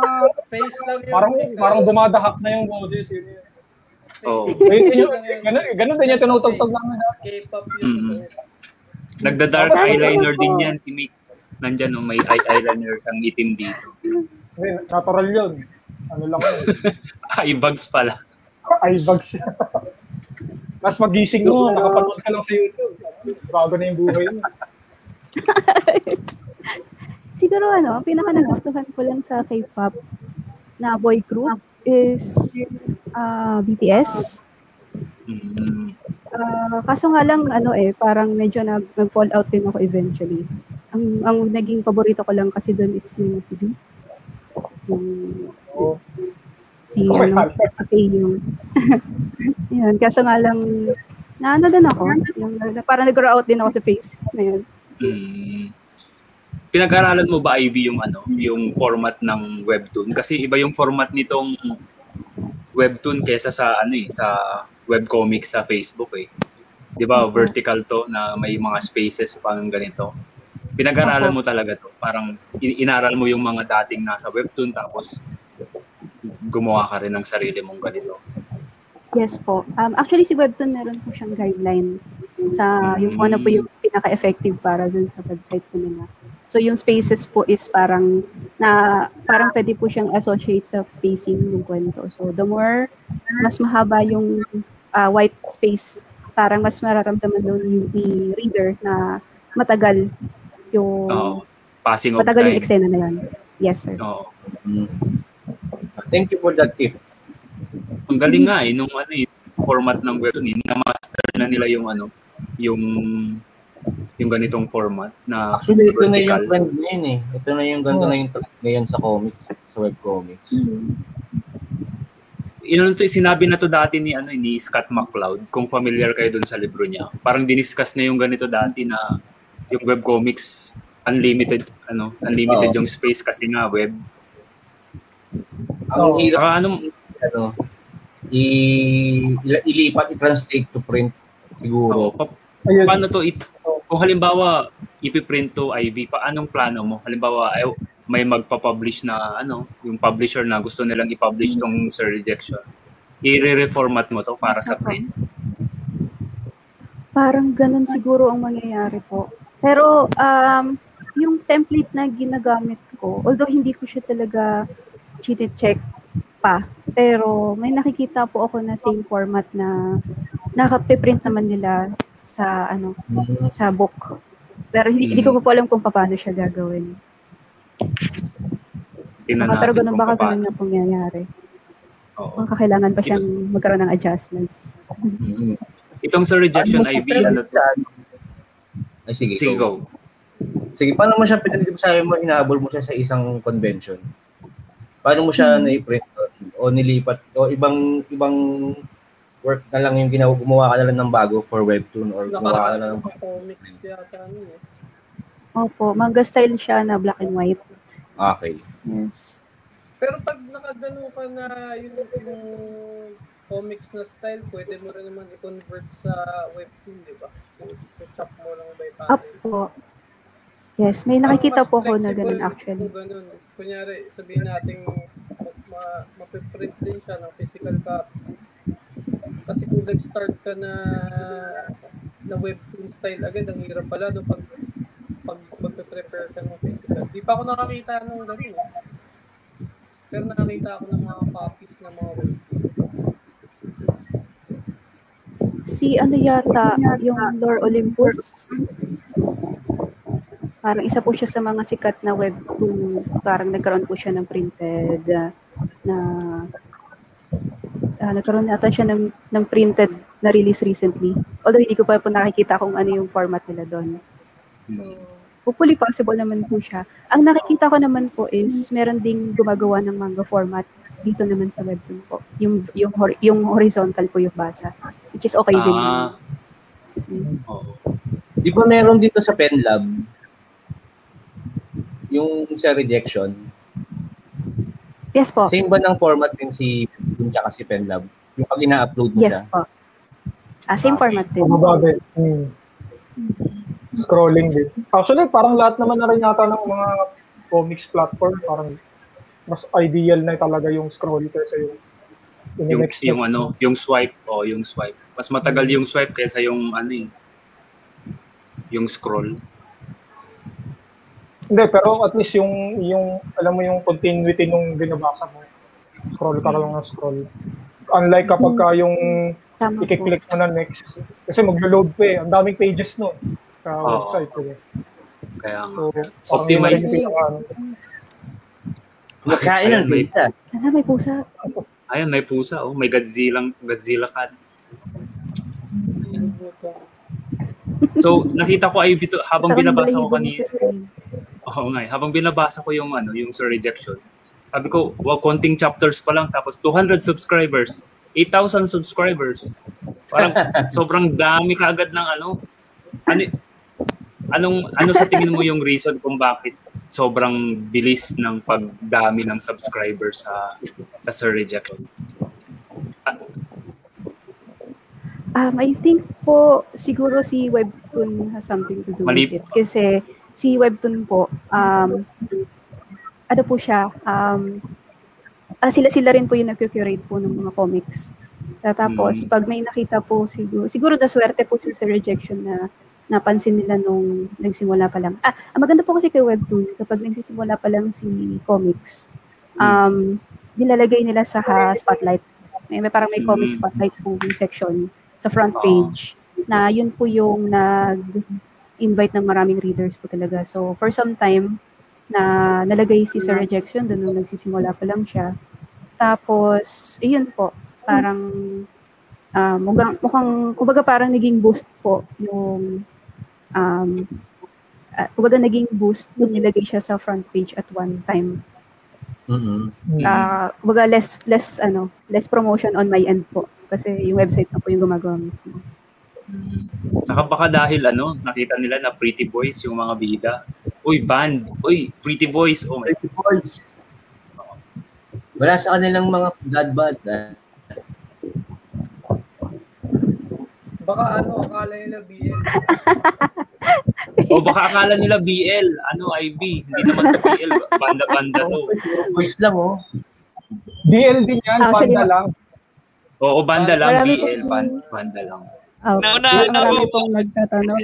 Face lang yun. parang, parang ah. dumadahak na yung boses. Yun, yun. Lang yun. ganun, ganun din yung tinutugtog namin dati. K-pop yun. Mm. Nagda-dark eyeliner din yan si Mick. Nandyan no, may eye eyeliner kang itim dito. Natural yun. Ano lang yun. Eye bags pala. Eye bags. Mas magising mo, nakapanood ka lang sa YouTube. Bago na yung buhay mo. Siguro ano, pinaka nagustuhan ko lang sa K-pop na boy group is ah, BTS. Mm. Ah, kaso nga lang ano eh, parang medyo nag, nag-fall out din ako eventually. Ang ang naging paborito ko lang kasi doon is yung si B. Yung si Okay, ano, si Faye yung yun, kaso nga lang na ano din ako, yung na, parang nag-grow out din ako sa face na yun. Mm. Pinag-aralan mo ba Ivy yung ano, yung format ng webtoon kasi iba yung format nitong webtoon kaysa sa ano eh, sa webcomics sa Facebook eh. 'Di ba? Vertical to na may mga spaces pa ng ganito. Pinag-aralan mo talaga to. Parang in- inaral mo yung mga dating nasa webtoon tapos gumawa ka rin ng sarili mong ganito. Yes po. Um, actually, si Webtoon meron po siyang guideline sa yung kung ano po yung pinaka-effective para dun sa website po nila. So, yung spaces po is parang na parang pwede po siyang associate sa pacing ng kwento. So, the more mas mahaba yung ah, white space, parang mas mararamdaman doon yung reader na matagal yung Oo. passing of matagal yung time. eksena na yun. Yes, sir. Mm. Thank you for that tip. Ang galing nga eh, nung ano eh, format ng webtoon, eh, na-master na nila yung ano, yung yung ganitong format na Actually, ito na yung vertical. trend ngayon eh. Ito na yung ganito Oh. na yung trend ngayon sa comics, sa webcomics. Yun to, sinabi na to dati ni ano ni Scott McCloud, kung familiar kayo dun sa libro niya. Parang diniscuss na yung ganito dati na yung webcomics unlimited ano, unlimited Oo. yung space kasi nga web. Ang Oo. hirap Saka ano, ano, i, ilipat, i-translate to print siguro. oh, pa- Ayun. paano to it, kung halimbawa ipiprint to IV, paanong plano mo? Halimbawa ay, may magpa-publish na ano, yung publisher na gusto nilang i-publish tong Sir Rejection. I-reformat mo to para sa print. Parang ganun siguro ang mangyayari po. Pero um, yung template na ginagamit ko, although hindi ko siya talaga check pa, pero may nakikita po ako na same format na nakapiprint naman nila sa ano sa book. Pero hindi, hindi ko pa po alam kung paano siya gagawin. Tingnan Baka, pero ganun kung baka paano. ganun yung pangyayari. Oo. Baka kailangan pa siyang magkaroon ng adjustments. Mm. Itong Sir Rejection IV, ano to? Ay, sige, Sige, go. go. Sige, paano mo siya mo sabi mo, inaabol mo siya sa isang convention? Paano mo siya na-print o nilipat o ibang ibang work na lang yung ginawa gumawa ka na lang ng bago for webtoon or gumawa ka na lang ng comics yata ano eh. Opo, manga style siya na black and white. Okay. Yes. Pero pag nakagano ka na yung, yung comics na style, pwede mo rin naman i-convert sa webtoon, di ba? I-chop mo lang by panel. Opo. Yes, may nakikita Mas po ko na ganun actually. Kung ganun. Kunyari, sabihin natin ma mapiprint din siya ng physical copy. Kasi kung nag-start ka na na webtoon style agad, ang hirap pala no, pag pag magpe-prepare ka ng physical. Di pa ako nakakita ng ganun. eh. Pero nakakita ako ng mga copies ng mga webtoon. Si ano yata, yung Lore Olympus. Parang isa po siya sa mga sikat na webtoon. Parang nagkaroon po siya ng printed na ah, nagkaroon yata siya ng, ng printed na release recently. Although hindi ko pa po nakikita kung ano yung format nila doon. So, Hopefully possible naman po siya. Ang nakikita ko naman po is meron ding gumagawa ng manga format dito naman sa webtoon po. Yung yung hor- yung horizontal po yung basa. Which is okay din. Ah, Yes. oo. Di ba meron dito sa PenLab yung sa rejection? Yes po. Same ba ng format din si yung tsaka si PenLab? Yung pag ina-upload mo Yes siya? po. Ah, same format din. Mga bagay. Hmm. Scrolling din. Actually, parang lahat naman na rin yata ng mga comics platform, parang mas ideal na talaga yung scroll kaysa yung yung, Yung, next yung next. ano, yung swipe, o yung swipe. Mas matagal yung swipe kaysa yung ano eh, yung scroll. Hindi, pero at least yung, yung, alam mo yung continuity nung binabasa mo. Scroll ka lang ng scroll. Unlike kapag ka yung Tama po. i-click mo na next. Kasi maglo-load pa eh. Ang daming pages no sa Oo. website. Eh. Kaya nga. So, Optimize yung ano. Magkain ng Ayan, may- pizza. Ah, may pusa. Ayun, may pusa, oh. May Godzilla, Godzilla cat. So, nakita ko ay bito, habang binabasa ko kanina. Oo nga, eh. habang binabasa ko yung ano, yung Sir Rejection. Sabi ko, wow, konting chapters pa lang tapos 200 subscribers, 8,000 subscribers. Parang sobrang dami kaagad ng ano. Ano anong ano sa tingin mo yung reason kung bakit sobrang bilis ng pagdami ng subscribers sa sa Sir Rejection? Um, I think po, siguro si Webtoon has something to do Mali- with it. Kasi si Webtoon po, um, ano po siya, um, ah, sila-sila rin po yung nag-curate po ng mga comics. Ah, Tapos, Mm. pag may nakita po siguro, siguro na swerte po sila sa rejection na napansin nila nung nagsimula pa lang. Ah, ang maganda po kasi kay Webtoon, kapag nagsisimula pa lang si comics, um, nilalagay nila sa ha, spotlight. May, may parang may comic Mm. spotlight po yung section sa front Oo. page na yun po yung nag-invite ng maraming readers po talaga. So, for some time, na nalagay si Sir Rejection doon nung nagsisimula pa lang siya. Tapos, iyon po, parang ah, mukhang, mukhang, kumbaga parang naging boost po yung um, uh, kumbaga naging boost nung nilagay siya sa front page at one time. Mm-mm. Ah, kumbaga less less ano, less promotion on my end po kasi yung website na po yung gumagawa mismo. Saka baka dahil ano, nakita nila na pretty boys yung mga bida. Uy, band. Uy, pretty boys. Oh my Pretty boys. Wala sa kanilang mga bad-bad. ah. Baka ano, akala nila BL. O baka akala nila BL, ano, IB. Hindi naman to BL. Banda-banda to. Boys lang, oh. DL din yan, Actually, banda lang. Oo, banda lang, Marami BL. banda lang. Oh, Naunahan marami ako. pong nagtatanong.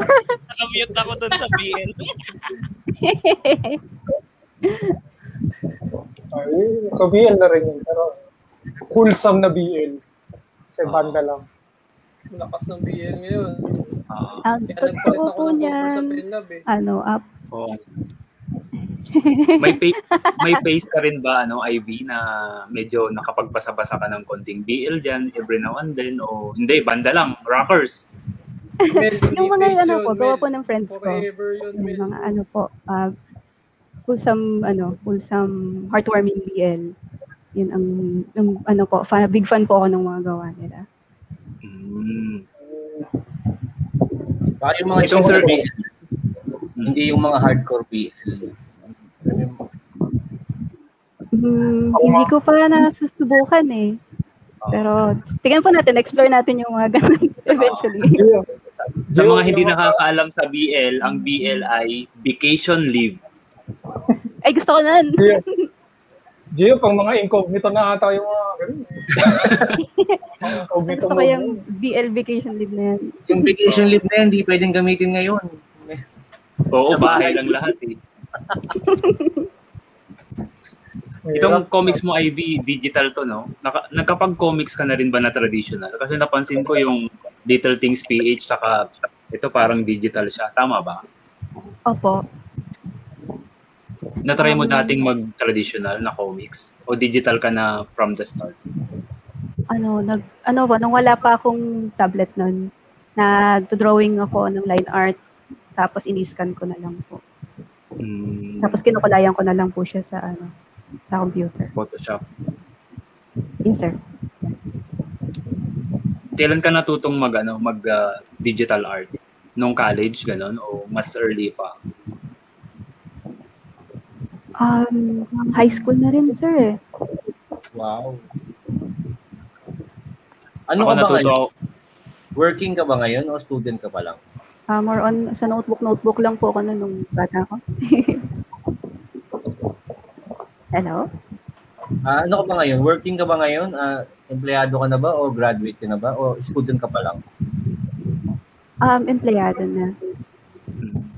Nakamute ako dun sa BL. So BL na rin yun. Pero wholesome na BL. Kasi Ah. banda lang. Lakas ng BL ngayon. Ah, Ang Kaya nagpalit totoo ako ng sa niyan, Penlab eh. ano, up. oo. May page, may face ka rin ba ano IB na medyo nakapagpasa-basa ka ng konting BL diyan every now and then o hindi banda lang rockers Mel, Yung mga face ano yun, po, gawa po ng friends ko. Yun, Yung mga ano po, uh, wholesome, ano, wholesome, heartwarming BL. Yun ang, yung ano po, fan, big fan po ako ng mga gawa nila. mm. Baka yung mga Itong sir- BL. Hindi yung mga hardcore BL. Hmm, hindi ko pa nasusubukan eh. Pero tingnan po natin, explore natin yung mga ganun eventually. Sa mga hindi nakakaalam sa BL ang BL ay vacation leave Ay, gusto ko nun. Gio, pang mga incognito na ata yung mga ganun. eh. Gusto ko yung. BL vacation leave na yan. Yung vacation leave na yan, hindi pwedeng gamitin ngayon. Oo Sa bahay lang lahat eh. Itong comics mo IB digital to no? Naka, nagkapag-comics ka na rin ba na traditional? Kasi napansin ko yung Little Things PH saka ito parang digital siya. Tama ba? Opo. Na-try mo Um, dating mag-traditional na comics? O digital ka na from the start? Ano, nag, ano ba, nung wala pa akong tablet nun, nag-drawing ako ng line art, tapos in-scan ko na lang po. Hmm, Tapos kinukulayan ko na lang po siya sa ano, sa computer. Photoshop. Yes, sir. Kailan ka natutong mag, ano, mag ah, digital art? Nung college, ganun? O mas early pa? Um, high school na rin, sir eh. Wow. Ano Ako ka ba natuto ngayon? Working ka ba ngayon o student ka pa lang? Ah, more on, sa notebook-notebook lang po ako nun nung bata ko. Hello? Ah, ano ka ba ngayon? Working ka ba ngayon? Ah, empleyado ka na ba o graduate ka na ba o student ka pa lang? Um, empleyado na. Hmm.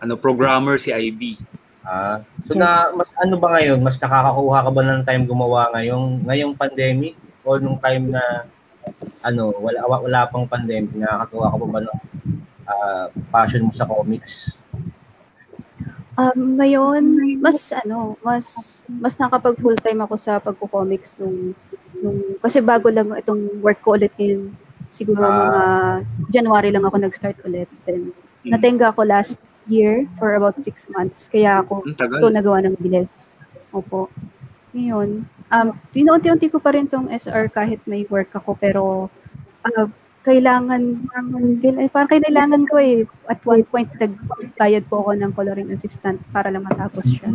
Ano, programmer si IB. Ah, so Yes. na mas ano ba ngayon? Mas nakakakuha ka ba ng time gumawa ngayong ngayong pandemic o nung time na ano, wala wa- wala pang pandemic, nakakakuha ka pa ba ng ah, passion mo sa comics? Um, ngayon, mas ano, mas mas nakapag full time ako sa pagko-comics nung nung kasi bago lang itong work ko ulit ngayon. Siguro Ah. mga January lang ako nag-start ulit. Then Hmm. natenga ako last year for about six months. Kaya ako ito nagawa ng bilis. Opo. Ngayon, um, tinunti-unti ko pa rin tong SR kahit may work ako pero ah, kailangan, kail- parang kailangan ko eh. At one point, nagbayad po ako ng coloring assistant para lang matapos siya.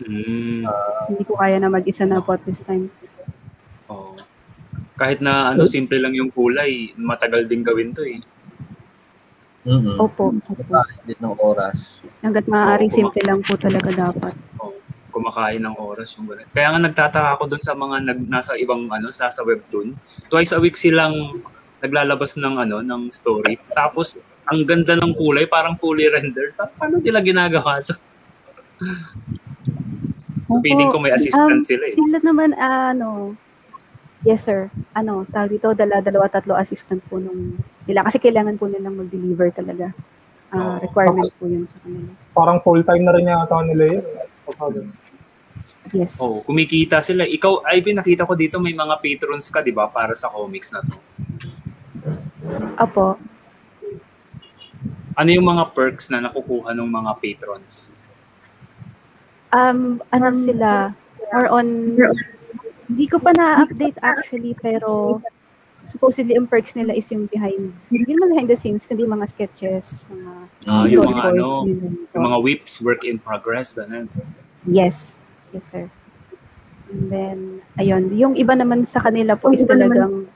Kasi hindi ko kaya na mag-isa na po at this time. Oo. Kahit na ano, simple lang yung kulay, matagal din gawin to eh. Mm. Opo. opo. Din ng oras. Hanggat maaari, simple lang po talaga dapat. Kumakain ng oras yung ganun. Kaya nga nagtataka ako doon sa mga nag, nasa ibang ano, nasa webtoon. Twice a week silang naglalabas ng ano, ng story. Tapos ang ganda ng kulay, parang fully rendered. Pa- Paano nila ginagawa to? Opo. Feeling ko may assistant Um, sila eh. Sila naman, ano, yes sir, ano, tawag dito, dala, dalawa, tatlo assistant po nung nila. Kasi kailangan po nilang mag-deliver talaga. Ah, Oo. requirements po yun sa kanila. Parang full-time na rin yata nila yun. Kapag- Yes. Oh, kumikita sila. Ikaw, Ivy, nakita ko dito may mga patrons ka, di ba, para sa comics na to. Apo. Ano yung mga perks na nakukuha ng mga patrons? Um, ano sila, more on, hindi ko pa na-update actually, pero supposedly ang perks nila is yung behind, hindi naman behind the scenes, kundi mga sketches, mga Ah, yung mga ano. Yung mga whips, work in progress, ganun. Yes. Yes, sir. And then, ayun, yung iba naman sa kanila po is talagang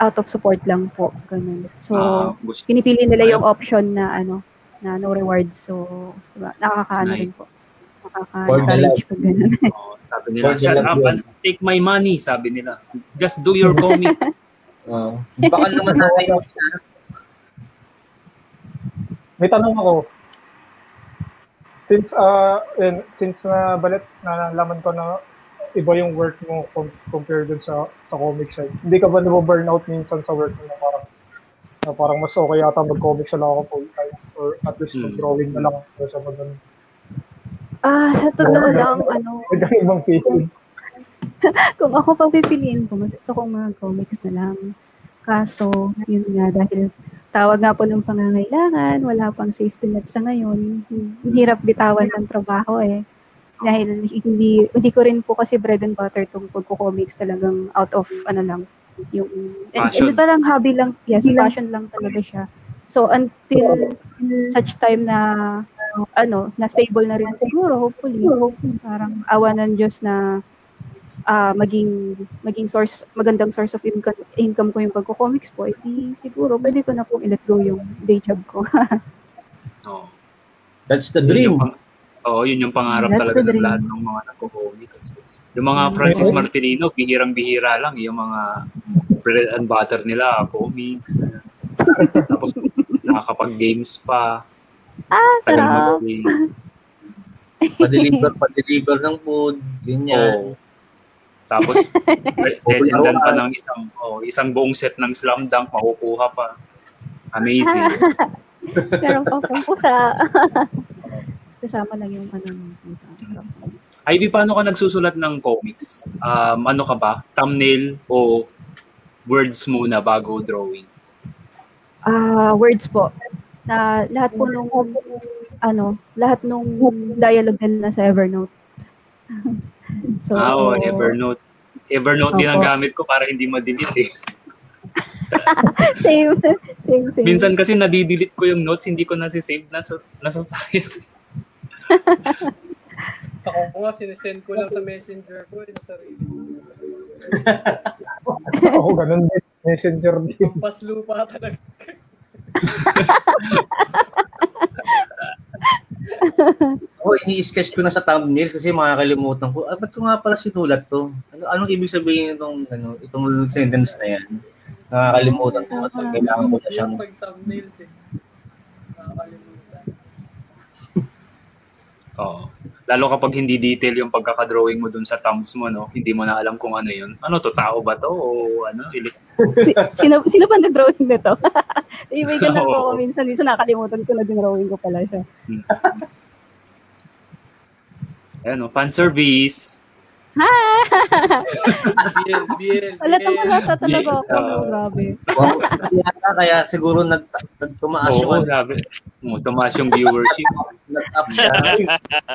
out of support lang po, ganun. So, gusto, pinipili nila yung Ayun. option na ano, na no reward. So, diba, nakakaano rin nice. po. For the Nakaka-encourage pag ganun. Sabi nila, For shut up yun." and take my money, sabi nila. Just do your comics. Oo. Baka naman natin May tanong ako. Since uh yun, since na balit na nalaman ko na iba yung work mo com- compared dun sa sa comic side. Hindi ka ba nababurnout minsan sa work mo na parang na parang mas okay yata mag-comics na lang ako full time or at least Hmm. mag-drawing na lang ako sa mag Ah, sa totoo lang, ano, ganun ibang feeling. kung ako pa pipiliin ko, mas gusto kong mga comics na lang. Kaso, yun nga, dahil tawag nga po ng pangangailangan, wala pang safety net sa ngayon, hirap bitawan ng trabaho eh. Dahil hindi, hindi ko rin po kasi bread and butter tong pagko-comics talagang out of, ano lang, yung, and, Passion. and parang hobby lang, yes, passion lang talaga siya. So, until such time na, ano, na stable na rin siguro, hopefully, parang awa ng Diyos na ah maging maging source magandang source of income income ko yung pagko-comics po, edi siguro pwede ko na pong i-let go yung day job ko. Oh. That's the dream. Oo, yun yung pangarap That's talaga ng lahat ng mga nagko-comics. Yung mga Francis Martirino, bihirang-bihira lang. Yung mga bread and butter nila, comics. ano. Tapos nakakapag-games pa. Ah, sarap. Pa-deliver, pa-deliver ng food. Ganyan. Oo. Tapos, sesendan pa ng isang, oh, isang buong set ng slam dunk, makukuha pa. Amazing. Pero pa pong pusa. Kasama lang yung ano ng pusa. Ivy, paano ka nagsusulat ng comics? Um, ano ka ba? Thumbnail o words muna bago drawing? Ah, words po. Na lahat po nung ano, lahat nung dialogue nila sa Evernote. so, ah, oh, Evernote. Evernote din ang gamit ko para hindi ma-delete eh. same, same, same. Minsan kasi nadidelete ko yung notes, hindi ko nasi-save, nasa, nasa sayang. Ako nga, sinesend ko lang sa messenger ko, yung sarili. Ako ganun din. Messenger din. Paslupa talaga. Ako, ini-sketch ko na sa thumbnails kasi makakalimutan ko. Ah, ba't ko nga pala sinulat to? Ano, anong ibig sabihin itong, ano, itong sentence na yan? Nakakalimutan ko kasi kailangan ko na siyang Yung pag-thumbnails eh. Nakakalimutan. Oo. Lalo kapag hindi detail yung pagkakadrawing mo dun sa thumbs mo, no? Hindi mo na alam kung ano yun. Ano to, tao ba to? O ano? Ili- Si- sino, sino ba nag-drawing nito? Ibig lang po Oo. ako minsan. Minsan nakalimutan ko na din drawing ko pala siya. Ayan, no? Fan service. BL, BL, Wala tang BL. malata talaga ako. No, grabe. Wow, yata, kaya siguro nag, nag tumaas yung Oo, ano, grabe. Oh, tumaas yung viewership. nag-up siya.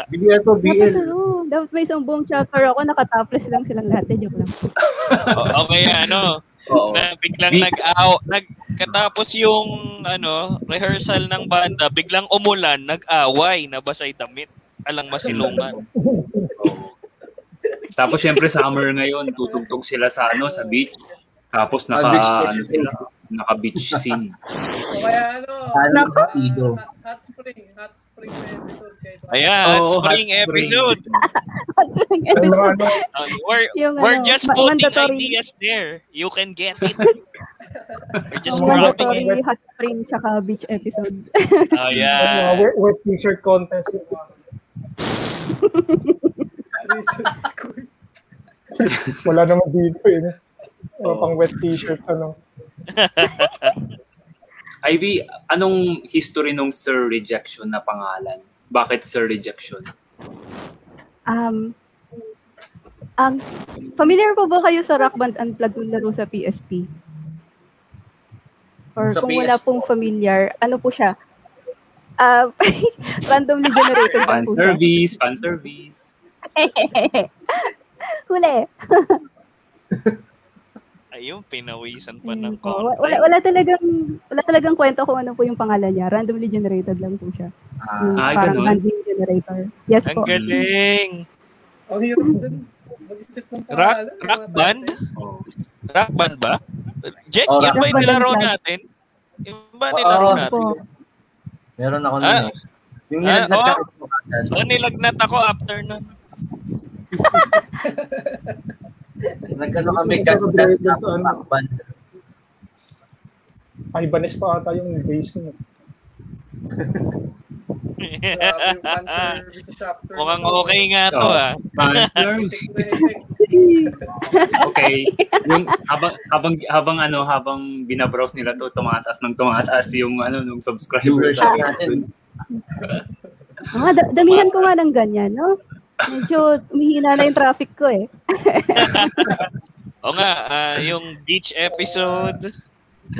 BL to, BL. Nakatalo. Dapat may isang buong chapter ako, nakatopless lang silang lahat. Eh, joke lang. Okay, ano, Oo. na biglang Big- nag-aw, nagkatapos yung ano, rehearsal ng banda, biglang umulan, nag-away, nabasa yung damit. Alang masilungan. Oo. Tapos syempre summer ngayon, tutugtog sila sa ano, sa beach. Tapos naka beach ano sila, naka beach scene. O kaya ano, Ano, Ido. hot, hot spring, hot spring episode kayo. Ayan, Oo, spring hot spring. episode. Ay, mga episode. ano, Uh, we're, Yung we're ano, just ma- putting mandatory. ideas there. You can get it. we're just mandatory it. hot spring tsaka beach episodes. Oh, yeah. wet, wet t-shirt contest. Reason school. wala naman dito eh. Oo. pang wet t-shirt, ano. Ivy, anong history nung Sir Rejection na pangalan? Bakit Sir Rejection? Um, um, familiar po ba kayo sa Rock Band Unplugged na laro sa PSP? Or Sa kung wala PS4. pong familiar, ano po siya? Ah, randomly generated Fan po siya. service, fan service. Huli. Ayun, pinawisan pa ng konti. Wala, wala talagang wala talagang kwento kung ano po yung pangalan niya. Randomly generated lang po siya. Yung Ay, parang ganun. random generator. Yes Ang po. galing. Ang hirap din. Mag-isip ng Rock, rock band? Oh. Rock band ba? Jack, Oh, yan rock ba yung nilaro natin? Yung ba nilaro Oh, natin? Po. Meron ako Ah. nun eh. Yung Ah, nilagnat oh. ka. So, nilagnat ako after nun. Nag-ano kami, dance dun sa band. Ibanez pa ata yung base niya. Mukhang okay nga to Oh. ah. Okay. Yung habang habang habang ano, habang binabrowse nila to, tumataas ng tumataas yung ano nung subscribers natin. Ah, da- damihan ko nga ng ganyan, no? Medyo umihina na yung traffic ko eh. O nga, ah, yung beach episode,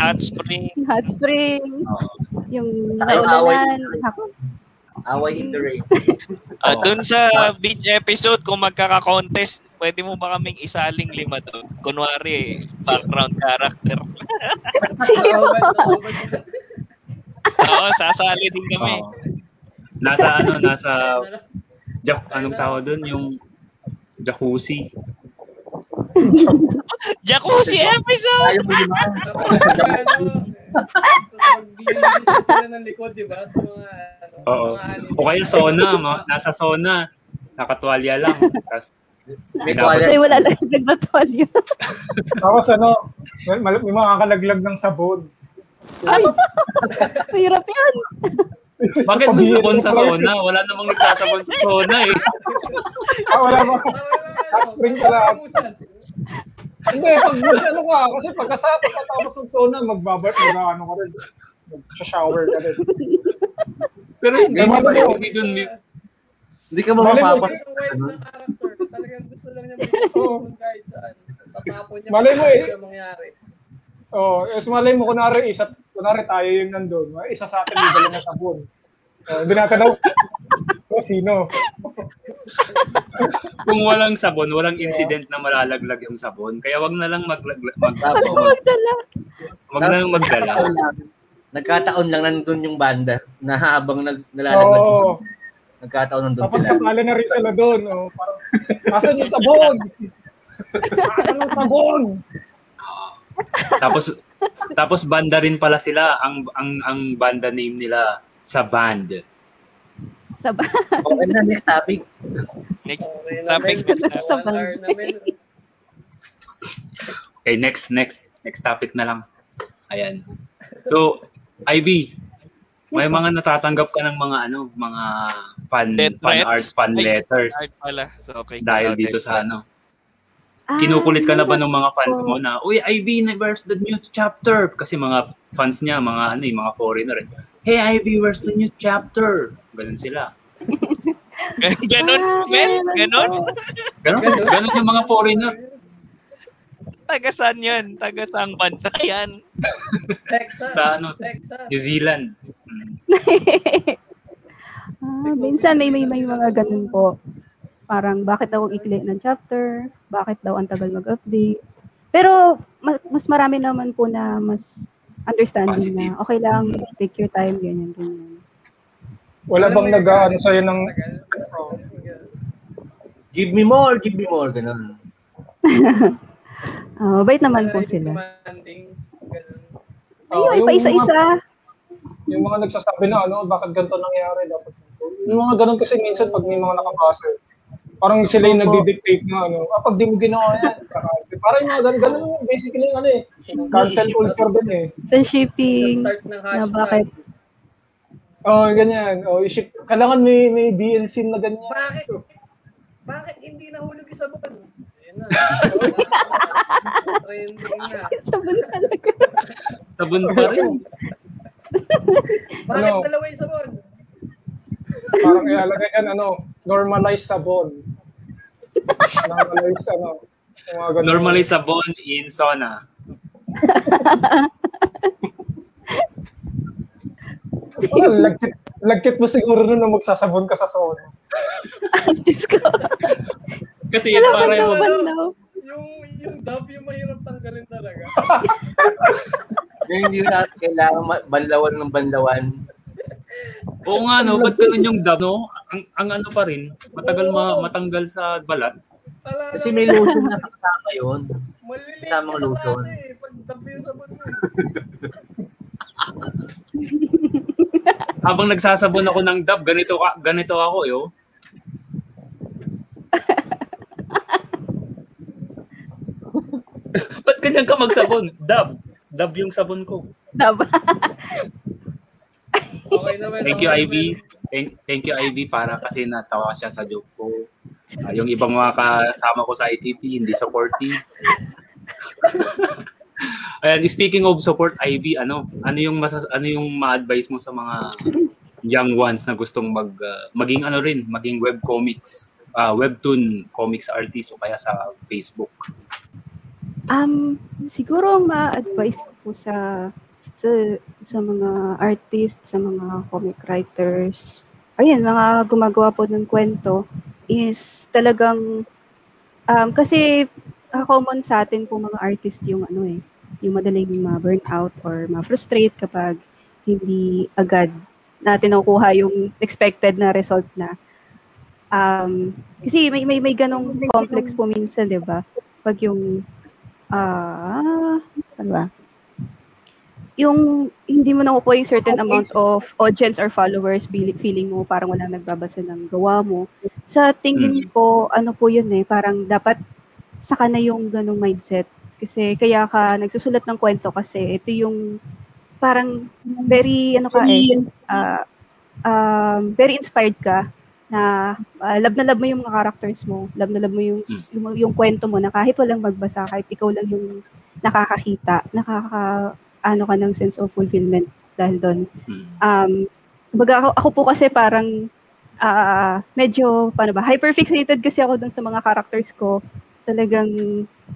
hot spring, Hot spring, Oo. yung naulanan. Ako, Away in the rain. Dun sa beach episode, kung magkaka-contest, pwede mo ba kaming isaling lima doon? Kunwari, background character. Nakahubad. Oo, sasali din kami. Oh. Nasa ano, nasa jak, anong tawag doon yung jacuzzi. Jacuzzi episode! Ano, mag-release sila ng likod, di ba? Sa mga, ano, Oo. mga anime. O kaya sauna, ma- nasa sauna, nakatwalya lang. Tapos May kasi wala lang nagbatol yun. Tapos ano, may, mal- may mga kalaglag ng sabon. ay, Mahirap yan. Bakit may sabon sa sauna? Wala namang nagsasabon sa sauna eh. Ah, wala ba? Ah, spring pala. Hindi, pag ano ka, kasi pagkasa, pagkatapos ng sauna, magbabat, mag ano ka rin. Mag-shower ka rin. Pero hindi, di ba, ba? hindi dun miss. Hindi ka mo, character. Talagang gusto lang niya Oo. mag kahit saan. Tatapon niya. Malay mo eh. Ano yung mangyari. Oh, eh, malay mo, kunwari, isa, kunwari tayo yung nandun, isa sa atin dala na sabon. Oh, hindi natin na, oh, sino? Kung walang sabon, walang incident na malalaglag yung sabon. Kaya wag na lang maglaglag, mag, Tapos, Magdala. wag na lang magdala. Nagkataon lang nandun yung banda na habang nag, nalalaglag yung Oo. sabon. Nagkataon nandun Tapos sila. kasali na rin sila doon. Oh, parang, asan yung sabon? Asan yung sabon? Tapos tapos banda rin pala sila ang ang ang banda name nila sa band. Saba. Okay na, next topic. Next Okay, topic. Sa namin. Okay, next next next topic na lang. Ayan. So, Ivy, may mga natatanggap ka ng mga ano, mga fan Death fan threats? art, fan Ay, letters Hard pala. So, okay. dahil dito sa ano. Kinukulit ka na ba ng mga fans mo na, "Uy, Ivy, where's the new chapter?" Kasi mga fans niya, mga ano, eh, mga foreigner. eh. Hey, Ivy, where's the new chapter? Ganun sila. Ganon, Mel? meron Ganon? po. Ganun, ganun yung mga foreigner. Taga saan yan? Taga saang bansa yan? Texas. Sa ano? Texas. New Zealand. Mm. Ah, minsan may, may may mga ganun po. Parang bakit daw ikli ng chapter? Bakit daw ang tagal mag-update? Pero ma- mas marami naman po na mas understanding Positive. na okay lang, take your time, ganyan, ganyan. Wala bang nag-ano sa'yo ng... Oh, Give me more, give me more. Ganun. Ah, mabait naman po sila. oh, Ayun, pa isa-isa. Yung mga nagsasabi na ano, bakit ganito nangyari, dapat. Yung mga ganun kasi minsan pag may mga nakabasa, parang sila yung nagdi-dictate na ano, ah, pag di mo ginawa yan, kasi parang yung mga ganun, ganun yung basically yung ano eh, cancel culture din eh. Sa Sa shipping, start ng na hashtag. bakit Oh, ganyan. Oh, i-ship. Kailangan may may DLC na ganyan. Bakit? Bakit hindi nahulog yung sabon? Ayun na. Trending na. sabon talaga. Sabon pa rin. Bakit Ano? dalawa yung sabon? Parang ilalagay yan, ano, normalized sabon. Normalize, ano. Normally sabon in sauna. Oh, lagkit, lagkit mo siguro nun na magsasabon ka sa sauna. Diyos ko. Kasi ka para yung, banlaw. Yung, yung dub, yung mahirap tanggalin talaga. Kaya hindi natin kailangan banlawan ng banlawan. Oo nga no, ba't ganun yung dab, no? Ang, ang ano pa rin, matagal ma, matanggal sa balat. Alala Kasi may lotion na kasama yun. maliliit kasamang sa lotion. klase eh, Pag dub yung sabon mo. Habang nagsasabon ako ng dab, ganito, ka- ganito ako, yo. Ba't ganyan ka magsabon? Dab. Dab yung sabon ko. Tama. Okay naman. Thank you, Ivy. Thank, thank you, Ivy, para kasi natawa siya sa joke ko. Ah, yung ibang mga kasama ko sa ITP, hindi supportive. Ayan, speaking of support, Ivy, ano, ano yung masas, ano yung ma-advise mo sa mga young ones na gustong mag ah, maging ano rin, maging web comics, ah, webtoon comics artist o kaya sa Facebook. Um, siguro ang ma-advise ko po sa sa sa mga artists, sa mga comic writers, ayun, mga gumagawa po ng kwento is talagang um, kasi uh, common sa atin po mga artist yung ano eh, yung madaling ma-burn out or ma-frustrate kapag hindi agad natin nakukuha yung expected na result na. Um, kasi may, may, may ganong complex po minsan, di ba? Pag yung ah, ano ba? Yung hindi mo nakukuha yung certain amount of audience or followers, feeling, mo parang wala nagbabasa ng gawa mo. Sa tingin Mm. ko, ano po yun eh, parang dapat saka na yung ganong mindset. Kasi kaya ka nagsusulat ng kwento kasi ito yung parang very, ano ka eh, ah, um, very inspired ka na ah, love na love mo yung mga characters mo, love na love mo yung, yung, yung kwento mo na kahit walang magbasa, kahit ikaw lang yung nakakakita, nakaka, ano ka ng sense of fulfillment dahil doon. Mm. Um, baga ako, ako po kasi parang ah, medyo, paano ba, hyperfixated kasi ako dun sa mga characters ko. Talagang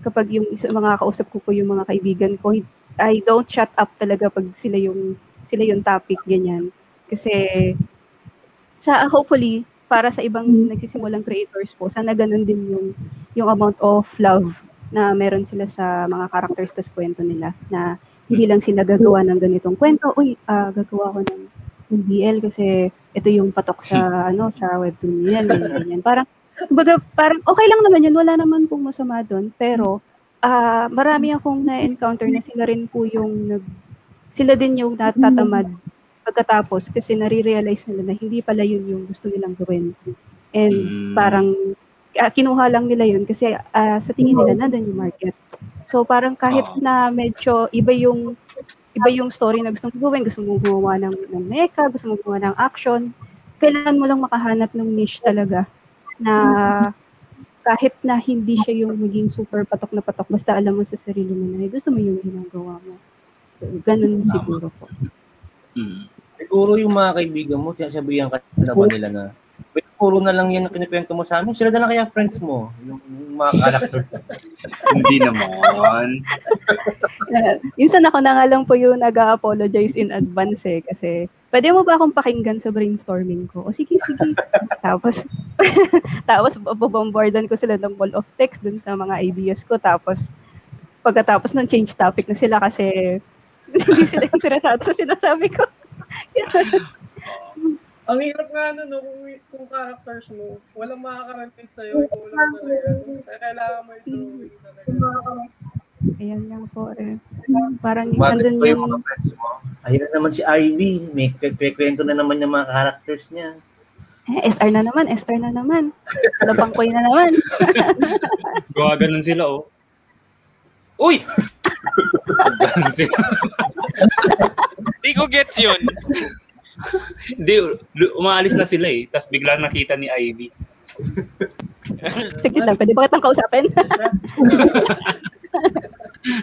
kapag yung isa, mga kausap ko po yung mga kaibigan ko, I don't shut up talaga pag sila yung sila yung topic ganyan. Kasi sa hopefully para sa ibang nagsisimulang creators po, sana ganun din yung yung amount of love na meron sila sa mga characters tas kwento nila na hindi lang sila gagawa ng ganitong kwento. Uy, ah, gagawa ko ng, ng BL kasi ito yung patok sa ano sa webtoon nila, ganyan, ganyan. Parang kumbaga, parang okay lang naman yun, wala naman pong masama doon, pero ah marami akong na-encounter na sila rin po yung nag sila din yung natatamad pagkatapos kasi nare-realize nila na hindi pala yun yung gusto nilang gawin. And Mm. parang ah, kinuha lang nila yun kasi ah, sa tingin nila nandun yung market. So parang kahit na medyo iba yung iba yung story na gusto mong gawin, gusto mong gumawa ng, ng mecha, gusto mong gumawa ng action, kailangan mo lang makahanap ng niche talaga na kahit na hindi siya yung maging super patok na patok, basta alam mo sa sarili mo na gusto mo yung ginagawa mo. So, ganun Tama. siguro po. Mm. Siguro yung mga kaibigan mo, sinasabihan ka na ba nila na, "Wait, puro na lang yan ang kinikwento mo sa amin. Sila na lang kaya friends mo, yung, yung mga character. Hindi naman. Minsan ako na nga lang po yung nag-apologize in advance eh, kasi pwede mo ba akong pakinggan sa brainstorming ko? O sige, sige. tapos, tapos babombardan ko sila ng ball of text dun sa mga ideas ko. Tapos, pagkatapos ng change topic na sila kasi hindi sila interesado sa sinasabi ko. Ang hirap nga nun, no, kung, kung characters mo, walang makaka-relate sa'yo, ikaw lang talaga. Kaya kailangan mo i-drawing talaga. Ayan lang po eh. Parang Bakit ko yung yung... mga friends mo? Ayun na naman si Ivy. May kwento na naman yung mga characters niya. Eh, SR na naman, SR na naman. Labangkoy na naman. Gawa ganun sila, oh. Uy! Hindi ko gets yun. Hindi, umaalis na sila eh. Tapos biglang nakita ni Ivy. Sige lang, pwede ba kitang kausapin?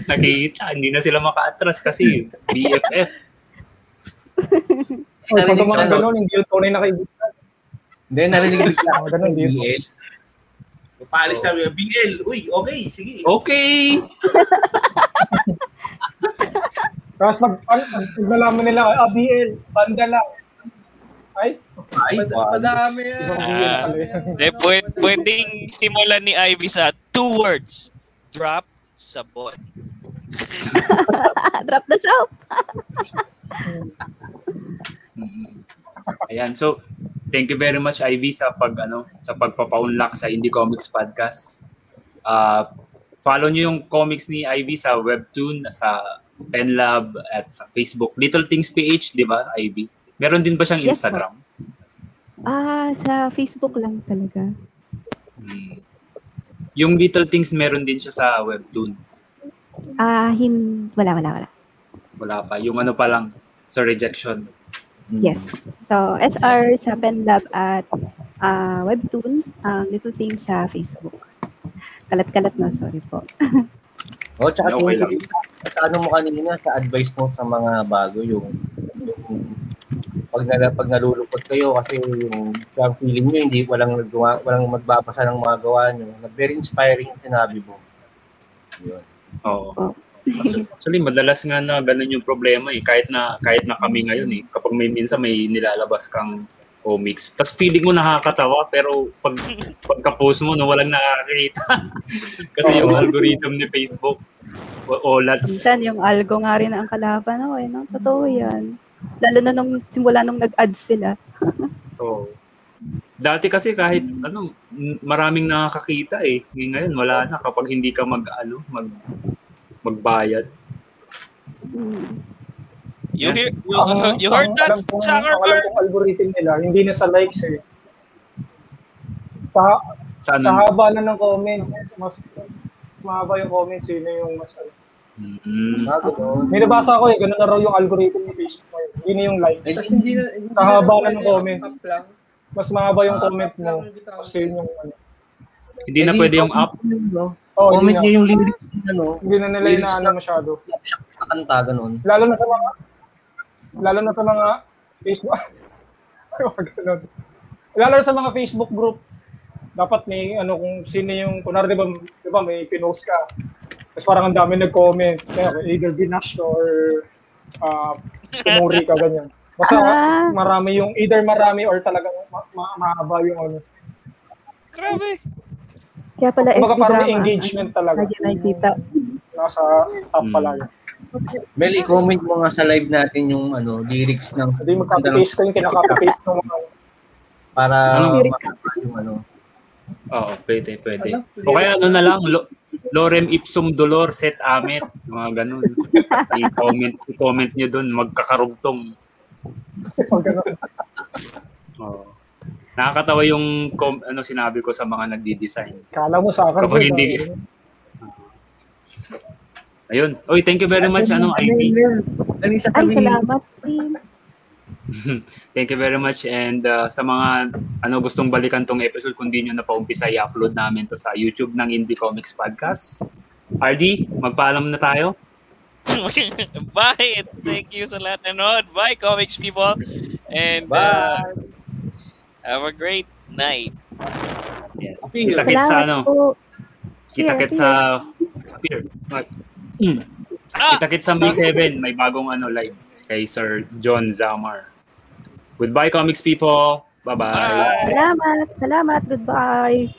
Nakikita, hindi na sila maka-atras kasi BFF. O, pag Narinig mga ganun, hindi yung tunay na kaibigan. Hindi, narinig bigla ako Ganun? BL. Paalis Oh. na, BL, uy, okay, sige. Okay! Tapos mag, pag, nalaman nila, ah, BL, banda lang. Ay, Ay, ibang yan. Ah. De, pwede, pwedeng simulan ni Ivy sa two words. Drop sabon. Drop the soap. Ayan, so thank you very much Ivy sa pag ano, sa pagpapaunlak sa Indie Comics Podcast. Ah, follow niyo yung comics ni Ivy sa Webtoon, sa Penlab at sa Facebook. Little Things PH, 'di ba, Ivy? Meron din ba siyang Yes, Instagram? Ah, sa Facebook lang talaga. Hmm. Yung Little Things meron din siya sa Webtoon. Ah, hin wala wala wala. Wala pa. Yung ano pa lang sa rejection. Yes. So, SR sa Penlab at ah, Webtoon, ang Little Things sa Facebook. Kalat-kalat na, sorry po. Oh, tsaka Okay lang. sa, sa ano mo kanina, sa advice mo sa mga bago, yung, yung pag, nala, pag nalulungkot kayo kasi yung, yung feeling nyo, hindi, walang, nagawa, walang magbabasa ng mga gawa nyo. Very inspiring yung sinabi mo. Yun. Oo. Oh. Actually, madalas nga na ganun yung problema eh. Kahit na kahit na kami ngayon eh. Kapag may minsan may nilalabas kang comics. Tapos feeling mo nakakatawa pero pag pagka-post mo no walang nakakita. Kasi yung algorithm ni Facebook o olats. Minsan, yung algo nga rin ang kalaban. Okay, no? Totoo yan. Lalo na nung simula nung nag-ads sila. Oo. Dati kasi kahit ano m- maraming nakakakita eh. Ngayon wala na kapag hindi ka mag ano mag magbayad. Mm. You, hear, you, Ang- you heard ang that, alam kong- ang algorithm nila, hindi na sa likes eh. Sa, Sa sa ano? haba na ng comments, mas mahaba yung comments, yun na yung mas ano. Mm. Ah, ganun. May nabasa ko eh, ganun na raw yung algorithm ni Facebook ngayon. Hindi na yung likes. Eh, Tapos hindi na, hindi na Kahaba lang na ng comments. Mas mahaba yung Ah. comment mo. Kasi yun yung ano. Hindi na Eh, pwede yung up. No? Oh, Comment niya na. yung lyrics ng ano, Hindi na nila inaano na- masyado. siya na kanta, ganun. Lalo na sa mga lalo na sa mga Facebook Wag ganun. lalo na sa mga Facebook group dapat may ano kung sino yung kunwari di ba, di ba may pinost ka tapos parang ang dami nag-comment kaya either binash ka or uh, pinuri ka ganyan basta Ah. marami yung either marami or talagang ma- ma- mahaba yung ano Grabe. Kaya pala Kumbaga parang drama, engagement talaga. Lagi nakikita. nasa top Hmm. palagi Mel, i-comment mo nga sa live natin yung ano, lyrics ng hindi magka-paste ko yung kinaka-paste ng mga para Ano? makita yung ano. Oo, pwede, pwede. O kaya ano na lang, lo, lorem ipsum dolor set amet, mga ganun. I-comment, i-comment nyo dun, magkakarugtong. mga ganun. Oo. Nakakatawa yung com- ano sinabi ko sa mga nagdi-design. Kala mo sa akin. Kapag hindi- Ayun. Oy, thank you very much ano sa Ay, salamat, team. Thank you very much and uh, sa mga ano gustong balikan tong episode kung di nyo na paumpisa i-upload namin to sa YouTube ng Indie Comics Podcast. RD, magpaalam na tayo. Bye. Thank you sa lahat na nanood. Bye, comics people. And uh, Bye. have a great night. Yes. Appear. Kita-kits sa ano, po. kita-kits sa Appear. Mm. Ah! Kita-kits sa May 7, may bagong ano live kay Sir John Zamar. Goodbye comics people. Bye-bye. Bye. Salamat, salamat, goodbye.